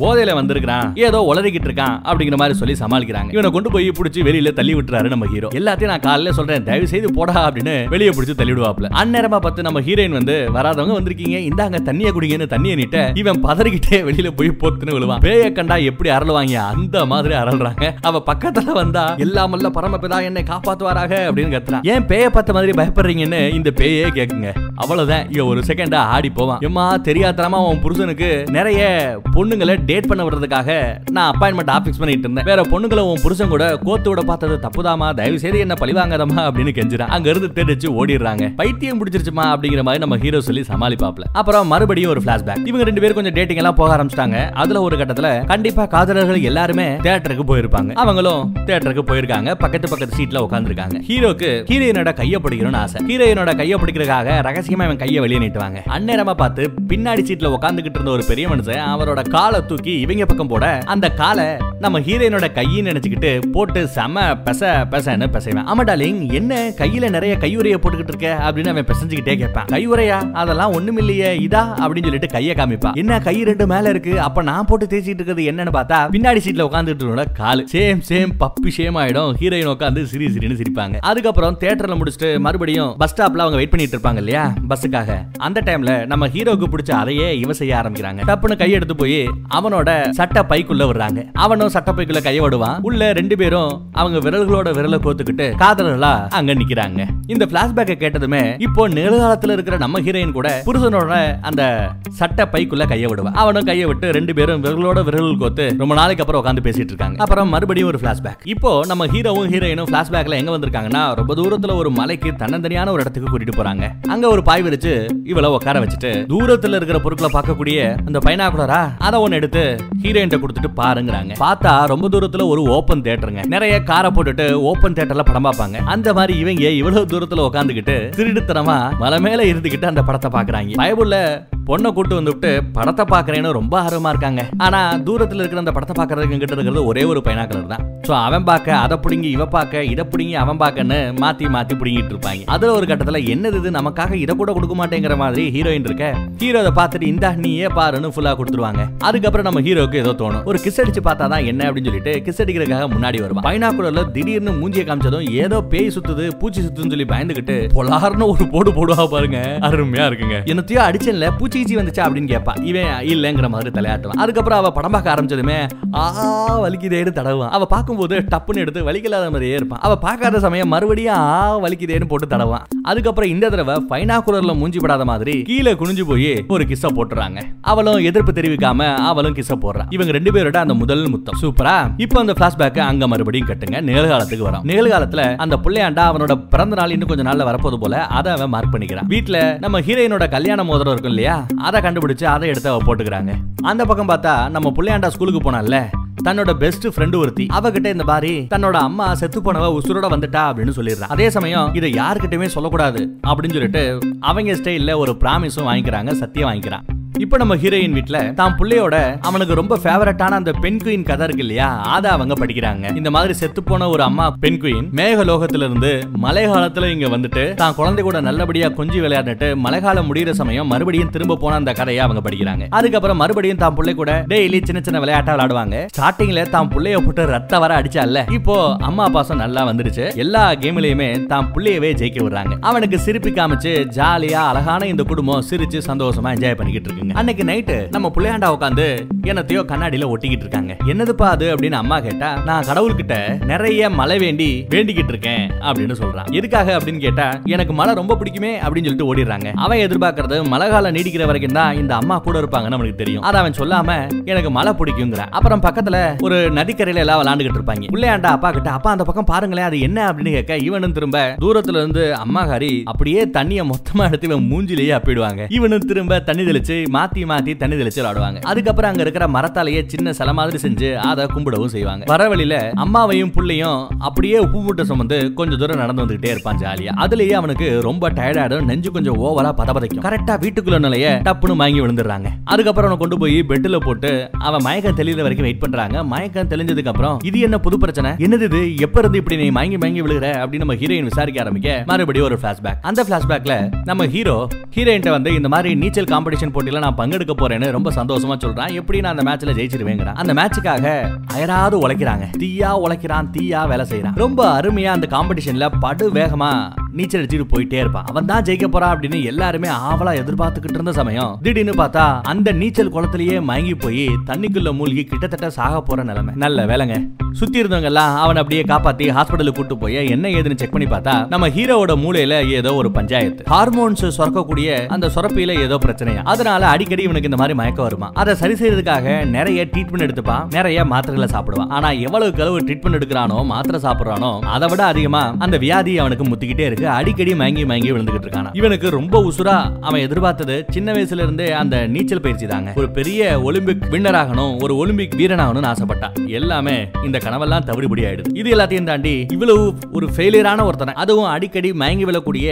போதையில வந்திருக்கிறான். ஏதோ உளறிக்கிட்டு இருக்கான். அப்படிங்கிற மாதிரி சொல்லி சமாளிக்கிறாங்க. இவனை கொண்டு போய் பிடிச்சி வெளியில தள்ளி விட்டுறாரு நம்ம ஹீரோ எல்லாத்தையும் நான் காலையில சொல்றேன். தயவு செய்து போடா. அப்படின்னு வெளியே பிடிச்சி தள்ளிடுவாப்ல அந்நேரமா பார்த்து நம்ம ஹீரோயின் வந்து வராதவங்க வந்திருக்கீங்க. இந்தாங்க தண்ணிய குடிங்கன்னு தண்ணியை நீட்ட இவன் பதறிக்கிட்டே வெளியில போய் பொத்துன்னு விழுவான். பேய கண்டா எப்படி அரளுவாங்க அந்த மாதிரி அரள்றாங்க அவ பக்கத்துல வந்தா எல்லாமல்ல பரமபிதா என்னை காப்பாத்துவாராக? அப்படின்னு கத்துறான். ஏன் பேய பார்த்த மாதிரி பயப்படுறீங்கன்னு இந்த பேயே கேக்குங்க. அவ்வளவுதான். இவன் ஒரு செகண்டா ஆடி போவான். எம்மா தெரியாதனமா அவன் புருஷனுக்கு நிறைய பொண்ணுங்களை டேட் பண்ண விடுறதுக்காக நான் அப்பாயின்மெண்ட் ஆஃபீஸ் பண்ணிட்டு இருந்தேன். வேற பொண்ணுங்களை உன் புருஷன் கூட கோத்து விட பார்த்தது தப்புதாமா தயவு செய்து என்ன பழிவாங்காதமா அப்படின்னு கெஞ்சுறான். அங்க இருந்து தெரிச்சு ஓடிடுறாங்க. பைத்தியம் பிடிச்சிருச்சுமா அப்படிங்கிற மாதிரி நம்ம ஹீரோ சொல்லி சமாளிப்பாப்ல அப்புறம் மறுபடியும் ஒரு பிளாஷ்பேக் இவங்க ரெண்டு பேரும் கொஞ்சம் டேட்டிங் எல்லாம் போக ஆரம்பிச்சிட்டாங்க. அதுல ஒரு கட்டத்துல கண்டிப்பா காதலர்கள் எல்லாருமே தியேட்டருக்கு போயிருப்பாங்க. அவங்களும் தியேட்டருக்கு போயிருக்காங்க. பக்கத்து பக்கத்து சீட்ல உட்காந்துருக்காங்க ஹீரோக்கு ஹீரோயினோட கைய பிடிக்கணும்னு ஆசை. ஹீரோயினோட கைய பிடிக்கிறதுக்காக ரகசியமா இவன் கைய வெளியே நீட்டுவாங்க. அந்நேரமா பார்த்து பின்னாடி சீட்ல உட்காந்துக்கிட்டு இருந்த ஒரு பெரிய மனுஷன் அவரோட காலை தூக்கி இவங்க பக்கம் போட அந்த காலை நம்ம ஹீரோயினோட கையின்னு நினைச்சுக்கிட்டு போட்டு செம பெச பெசன்னு பெசைவேன். ஆமா டார்லிங் என்ன கையில நிறைய கையுறைய போட்டுக்கிட்டு இருக்க அப்படின்னு அவன் பெசஞ்சுக்கிட்டே கேட்பான். கையுறையா? அதெல்லாம் ஒண்ணும் இல்லையே இதா? அப்படின்னு சொல்லிட்டு கையை காமிப்பான். என்ன கை ரெண்டு மேல இருக்கு? அப்ப நான் போட்டு தேய்ச்சிட்டு இருக்கிறது என்னன்னு பார்த்தா பின்னாடி சீட்ல உட்காந்துட்டு இருந்தோட காலு. சேம் சேம் பப்பி சேம் ஆயிடும். ஹீரோயின் உட்காந்து சிரி சிரின்னு சிரிப்பாங்க. அதுக்கப்புறம் தேட்டர்ல முடிச்சுட்டு மறுபடியும் பஸ் ஸ்டாப்ல அவங்க வெயிட் பண்ணிட்டு இருப்பாங்க இல்லையா? பஸ்ஸுக்காக அந்த டைம்ல நம்ம ஹீரோக்கு பிடிச்ச அதையே இவ செய்ய ஆரம்பிக்கிறாங்க. டப்புன்னு கை எடுத்து போய் அவனோட சட்ட பைக்குள்ள விடுறாங்க. அவனும் சட்ட பைக்குள்ள கைய விடுவான். உள்ள ரெண்டு பேரும் அவங்க விரல்களோட விரலை கோத்துக்கிட்டு காதலர்களா அங்க நிக்கிறாங்க. இந்த பிளாஷ்பேக்கை கேட்டதுமே இப்போ நிகழ்காலத்துல இருக்கிற நம்ம ஹீரோயின் கூட புருஷனோட அந்த சட்ட பைக்குள்ள கைய விடுவான் அவனும் கையை விட்டு ரெண்டு பேரும் விரலோட விரல் கோத்து ரொம்ப நாளைக்கு அப்புறம் உட்காந்து பேசிட்டு இருக்காங்க. அப்புறம் மறுபடியும் ஒரு பிளாஷ்பேக் இப்போ நம்ம ஹீரோவும் ஹீரோயினும் பிளாஷ்பேக்ல எங்க வந்திருக்காங்கன்னா ரொம்ப தூரத்துல ஒரு மலைக்கு தன்னந்தனியான ஒரு இடத்துக்கு கூட்டிட்டு போறாங்க. அங்க ஒரு பாய் விரிச்சு இவளை உட்கார வச்சுட்டு தூரத்துல இருக்கிற பொருட்களை பார்க்கக்கூடிய அந்த பைனாகுலரா அதை ஒன்னு எடுத்து ஹீரோயின் கொடுத்துட்டு பாருங்கிறாங்க. பார்த்தா ரொம்ப தூரத்துல ஒரு ஓபன் தேட்டருங்க நிறைய காரை போட்டுட்டு ஓப்பன் தியேட்டர்ல படம் பார்ப்பாங்க. அந்த மாதிரி இவங்க இவ்வளவு தூரத்துல உட்காந்துக்கிட்டு திருடுத்தனமா மலை மேல இருந்துகிட்டு அந்த படத்தை பாக்குறாங்க. பயபுள்ள பொண்ணை கூட்டு வந்துவிட்டு படத்தை பாக்குறேன்னு ரொம்ப ஆர்வமா இருக்காங்க. ஆனா தூரத்துல இருக்கிற அந்த படத்தை பாக்குறதுக்கு கிட்ட இருக்கிறது ஒரே ஒரு பைனாக்கலர் தான். சோ அவன் பார்க்க அதை பிடிங்கி இவ பார்க்க இதை பிடிங்கி அவன் பார்க்கன்னு மாத்தி மாத்தி பிடிங்கிட்டு இருப்பாங்க. அதுல ஒரு கட்டத்துல என்னது இது? நமக்காக இதை கூட கொடுக்க மாட்டேங்கிற மாதிரி ஹீரோயின் இருக்க ஹீரோ அதை பார்த்துட்டு இந்தா நீயே பாருன்னு ஃபுல்லா கொடுத்துருவாங்க. அதுக்கப்புறம் நம்ம ஹீரோக்கு ஏதோ தோணும். ஒரு கிஸ் அடிச்சு பார்த்தா தான் என்ன அப்படின்னு சொல்லிட்டு கிஸ் அடிக்கிறதுக்காக முன்னாடி வருவான். பைனாக்குலர்ல திடீர்னு மூஞ்சியை காமிச்சதும் ஏதோ பேய் சுத்துது பூச்சி சுத்துன்னு சொல்லி பயந்துகிட்டு பொலார்னு ஒரு போடு போடுவா பாருங்க. அருமையா இருக்குங்க. என்னத்தையோ அடிச்சேன்ல பூச்சி கீச்சி வந்துச்சா அப்படின்னு கேட்பா இவன் இல்லைங்கிற மாதிரி தலையாட்டுவான். அதுக்கப்புறம் அவ படம் பார்க்க ஆரம்பிச்சதுமே ஆ வலிக்குதேன்னு தடவான் அவ பார்க்கும்போது டப்புன்னு எடுத்து வலிக்கலாத மாதிரியே இருப்பான். அவ பார்க்காத சமயம் மறுபடியும் ஆ வலிக்குதேன்னு போட்டு தடவான் அதுக்கப்புறம் இந்த தடவை பைனாக்குலர்ல மூஞ்சி படாத மாதிரி கீழே குனிஞ்சு போய் ஒரு கிஸ்ஸ போட்டுறாங்க. அவளும் எதிர்ப்பு தெரிவிக்காம அவளும் கிஸ்ஸ போடுறான் இவங்க ரெண்டு பேரோட அந்த முதல் முத்தம். சூப்பரா? இப்போ அந்த பிளாஷ்பேக் அங்க மறுபடியும் கட்டுங்க. நிகழ்காலத்துக்கு வரும். நிகழ்காலத்துல அந்த பிள்ளையாண்டா அவனோட பிறந்த நாள் இன்னும் கொஞ்ச நாள்ல வரப்போது போல அதை அவன் மார்க் பண்ணிக்கிறான். வீட்டுல நம்ம ஹீரோயினோட கல்யாண மோதிரம் இருக்கும் இல்லையா அதை கண்டுபிடிச்சு அதை எடுத்து அவ போட்டுக்கிறாங்க. அந்த பக்கம் பார்த்தா நம்ம புள்ளையாண்டா ஸ்கூலுக்கு போனான்ல தன்னோட பெஸ்ட் ஃப்ரெண்டு ஒருத்தி. அவகிட்ட இந்த மாதிரி தன்னோட அம்மா செத்து போனவ உசுரோட வந்துட்டா அப்படின்னு சொல்லிடுறான். அதே சமயம் இதை யாருக்கிட்டயுமே சொல்லக்கூடாது அப்படின்னு சொல்லிட்டு அவங்க ஸ்டைல்ல ஒரு ப்ராமிஸும் வாங்கிக்கிறாங்க சத்தியம் வாங்கிக்கிறான். இப்போ நம்ம ஹீரோயின் வீட்ல தான் பிள்ளையோட அவனுக்கு ரொம்ப ஃபேவரட்டான அந்த பெண் குயின் கதை இருக்கு இல்லையா? அதை அவங்க படிக்கிறாங்க. இந்த மாதிரி செத்து போன ஒரு அம்மா பெண் குயின் மேக இருந்து மழை காலத்துல இங்க வந்துட்டு தான் குழந்தை கூட நல்லபடியா கொஞ்சி விளையாடிட்டு காலம் முடியிற சமயம் மறுபடியும் திரும்ப போன அந்த கதையை அவங்க படிக்கிறாங்க. அதுக்கப்புறம் மறுபடியும் தான் பிள்ளை கூட டெய்லி சின்ன சின்ன விளையாட்டா விளையாடுவாங்க. ஸ்டார்டிங்ல தான் பிள்ளைய போட்டு ரத்த வர அடிச்சால இப்போ அம்மா பாசம் நல்லா வந்துருச்சு. எல்லா கேம்லயுமே தான் புள்ளையவே ஜெயிக்க விடுறாங்க. அவனுக்கு சிரிப்பி காமிச்சு ஜாலியா அழகான இந்த குடும்பம் சிரிச்சு சந்தோஷமா என்ஜாய் பண்ணிக்கிட்டு இருக்கு. இருக்குங்க அன்னைக்கு நைட்டு நம்ம புள்ளையாண்டா உட்காந்து என்னத்தையோ கண்ணாடியில ஒட்டிக்கிட்டு இருக்காங்க. என்னதுப்பா அது அப்படின்னு அம்மா கேட்டா நான் கடவுள்கிட்ட நிறைய மழை வேண்டி வேண்டிக்கிட்டு இருக்கேன் அப்படின்னு சொல்றான். எதுக்காக அப்படின்னு கேட்டா எனக்கு மழை ரொம்ப பிடிக்குமே அப்படின்னு சொல்லிட்டு ஓடிடுறாங்க. அவன் எதிர்பார்க்கறது மழை காலம் நீடிக்கிற வரைக்கும் தான் இந்த அம்மா கூட இருப்பாங்கன்னு நம்மளுக்கு தெரியும். அதை அவன் சொல்லாம எனக்கு மழை பிடிக்குங்கிற. அப்புறம் பக்கத்துல ஒரு நதிக்கரையில எல்லாம் விளாண்டுகிட்டு இருப்பாங்க. புள்ளையாண்டா அப்பா கிட்ட அப்பா அந்த பக்கம் பாருங்களேன் அது என்ன? அப்படின்னு கேட்க இவனும் திரும்ப தூரத்துல இருந்து அம்மா காரி அப்படியே தண்ணிய மொத்தமா எடுத்து இவன் மூஞ்சிலேயே அப்பிடுவாங்க. இவனும் திரும்ப தண்ணி தெளிச்சு மாத்தி மாத்தி தண்ணி தெளிச்சு விளாடுவாங்க. அதுக்கப்புறம் அங்க இருக்கிற மரத்தாலேயே சின்ன சில மாதிரி செஞ்சு அதை கும்பிடவும் செய்வாங்க. வர வழியில அம்மாவையும் புள்ளையும் அப்படியே உப்பு மூட்டை சுமந்து கொஞ்சம் தூரம் நடந்து வந்துகிட்டே இருப்பான் ஜாலியா. அதுலயே அவனுக்கு ரொம்ப டயர்டாயிடும் நெஞ்சு கொஞ்சம் ஓவரா பதபதைக்கும். கரெக்டா வீட்டுக்குள்ள நிலைய டப்புன்னு மயங்கி விழுந்துடுறாங்க. அதுக்கப்புறம் அவனை கொண்டு போய் பெட்ல போட்டு அவன் மயக்கம் தெளிந்த வரைக்கும் வெயிட் பண்றாங்க. மயக்கம் தெளிஞ்சதுக்கு அப்புறம் இது என்ன புது பிரச்சனை? என்னது இது? எப்ப இருந்து இப்படி நீ மயங்கி மயங்கி விழுகிற? அப்படின்னு நம்ம ஹீரோயின் விசாரிக்க ஆரம்பிக்க மறுபடியும் ஒரு பிளாஷ்பேக் அந்த பிளாஷ்பேக்ல நம்ம ஹீரோ ஹீரோயின் வந்து இந்த மாதிரி நீச்சல் காம்படிஷன் போட்டியில நான் பங்கெடுக்க போறேன்னு ரொம்ப சந்தோஷமா சொல்றான். எப்படி நான் அந்த மேட்ச்ல ஜெயிச்சிருவேங்கிறான் அந்த மேட்சுக்காக அயராது உழைக்கிறாங்க. தீயா உழைக்கிறான் தீயா வேலை செய்யறான். ரொம்ப அருமையா அந்த காம்படிஷன்ல படு வேகமா நீச்சல் அடிச்சுட்டு போயிட்டே இருப்பான். அவன் தான் ஜெயிக்க போறான் அப்படின்னு எல்லாருமே ஆவலா எதிர்பார்த்துக்கிட்டு இருந்த சமயம் திடீர்னு பார்த்தா அந்த நீச்சல் குளத்திலேயே மயங்கி போய் தண்ணிக்குள்ள மூழ்கி கிட்டத்தட்ட சாக போற நிலைமை. நல்ல வேலைங்க. சுத்தி இருந்தவங்க எல்லாம் அவனை அப்படியே காப்பாத்தி ஹாஸ்பிட்டலுக்கு கூட்டு போய் என்ன ஏதுன்னு செக் பண்ணி பார்த்தா நம்ம ஹீரோவோட மூளையில ஏதோ ஒரு பஞ்சாயத்து. ஹார்மோன்ஸ் சுரக்கக்கூடிய அந்த சுரப்பியில ஏதோ பிரச்சனையா. அதனால அடிக்கடி இவனுக்கு இந்த மாதிரி மயக்கம் வருமா? அதை சரி செய்யறதுக்காக நிறைய ட்ரீட்மெண்ட் எடுத்துப்பான் நிறைய மாத்திரைகளை சாப்பிடுவான். ஆனா எவ்வளவுக்கு அளவு ட்ரீட்மெண்ட் எடுக்கிறானோ மாத்திரை சாப்பிடுறானோ அதை விட அதிகமா அந்த வியாதி அவனுக்கு முத்திக்கிட்டே இருக்கு. அடிக்கடி மயங்கி மயங்கி விழுந்துகிட்டு இருக்கான். இவனுக்கு ரொம்ப உசுரா அவன் எதிர்பார்த்தது சின்ன வயசுல இருந்தே அந்த நீச்சல் பயிற்சி தாங்க. ஒரு பெரிய ஒலிம்பிக் வின்னர் ஆகணும் ஒரு ஒலிம்பிக் வீரனாகணும்னு ஆசைப்பட்டான். எல்லாமே இந்த கனவெல்லாம் தவிடுபடி ஆயிடுது. இது எல்லாத்தையும் தாண்டி இவ்வளவு ஒரு ஃபெயிலியரான ஒருத்தனை அதுவும் அடிக்கடி மயங்கி விழக்கூடிய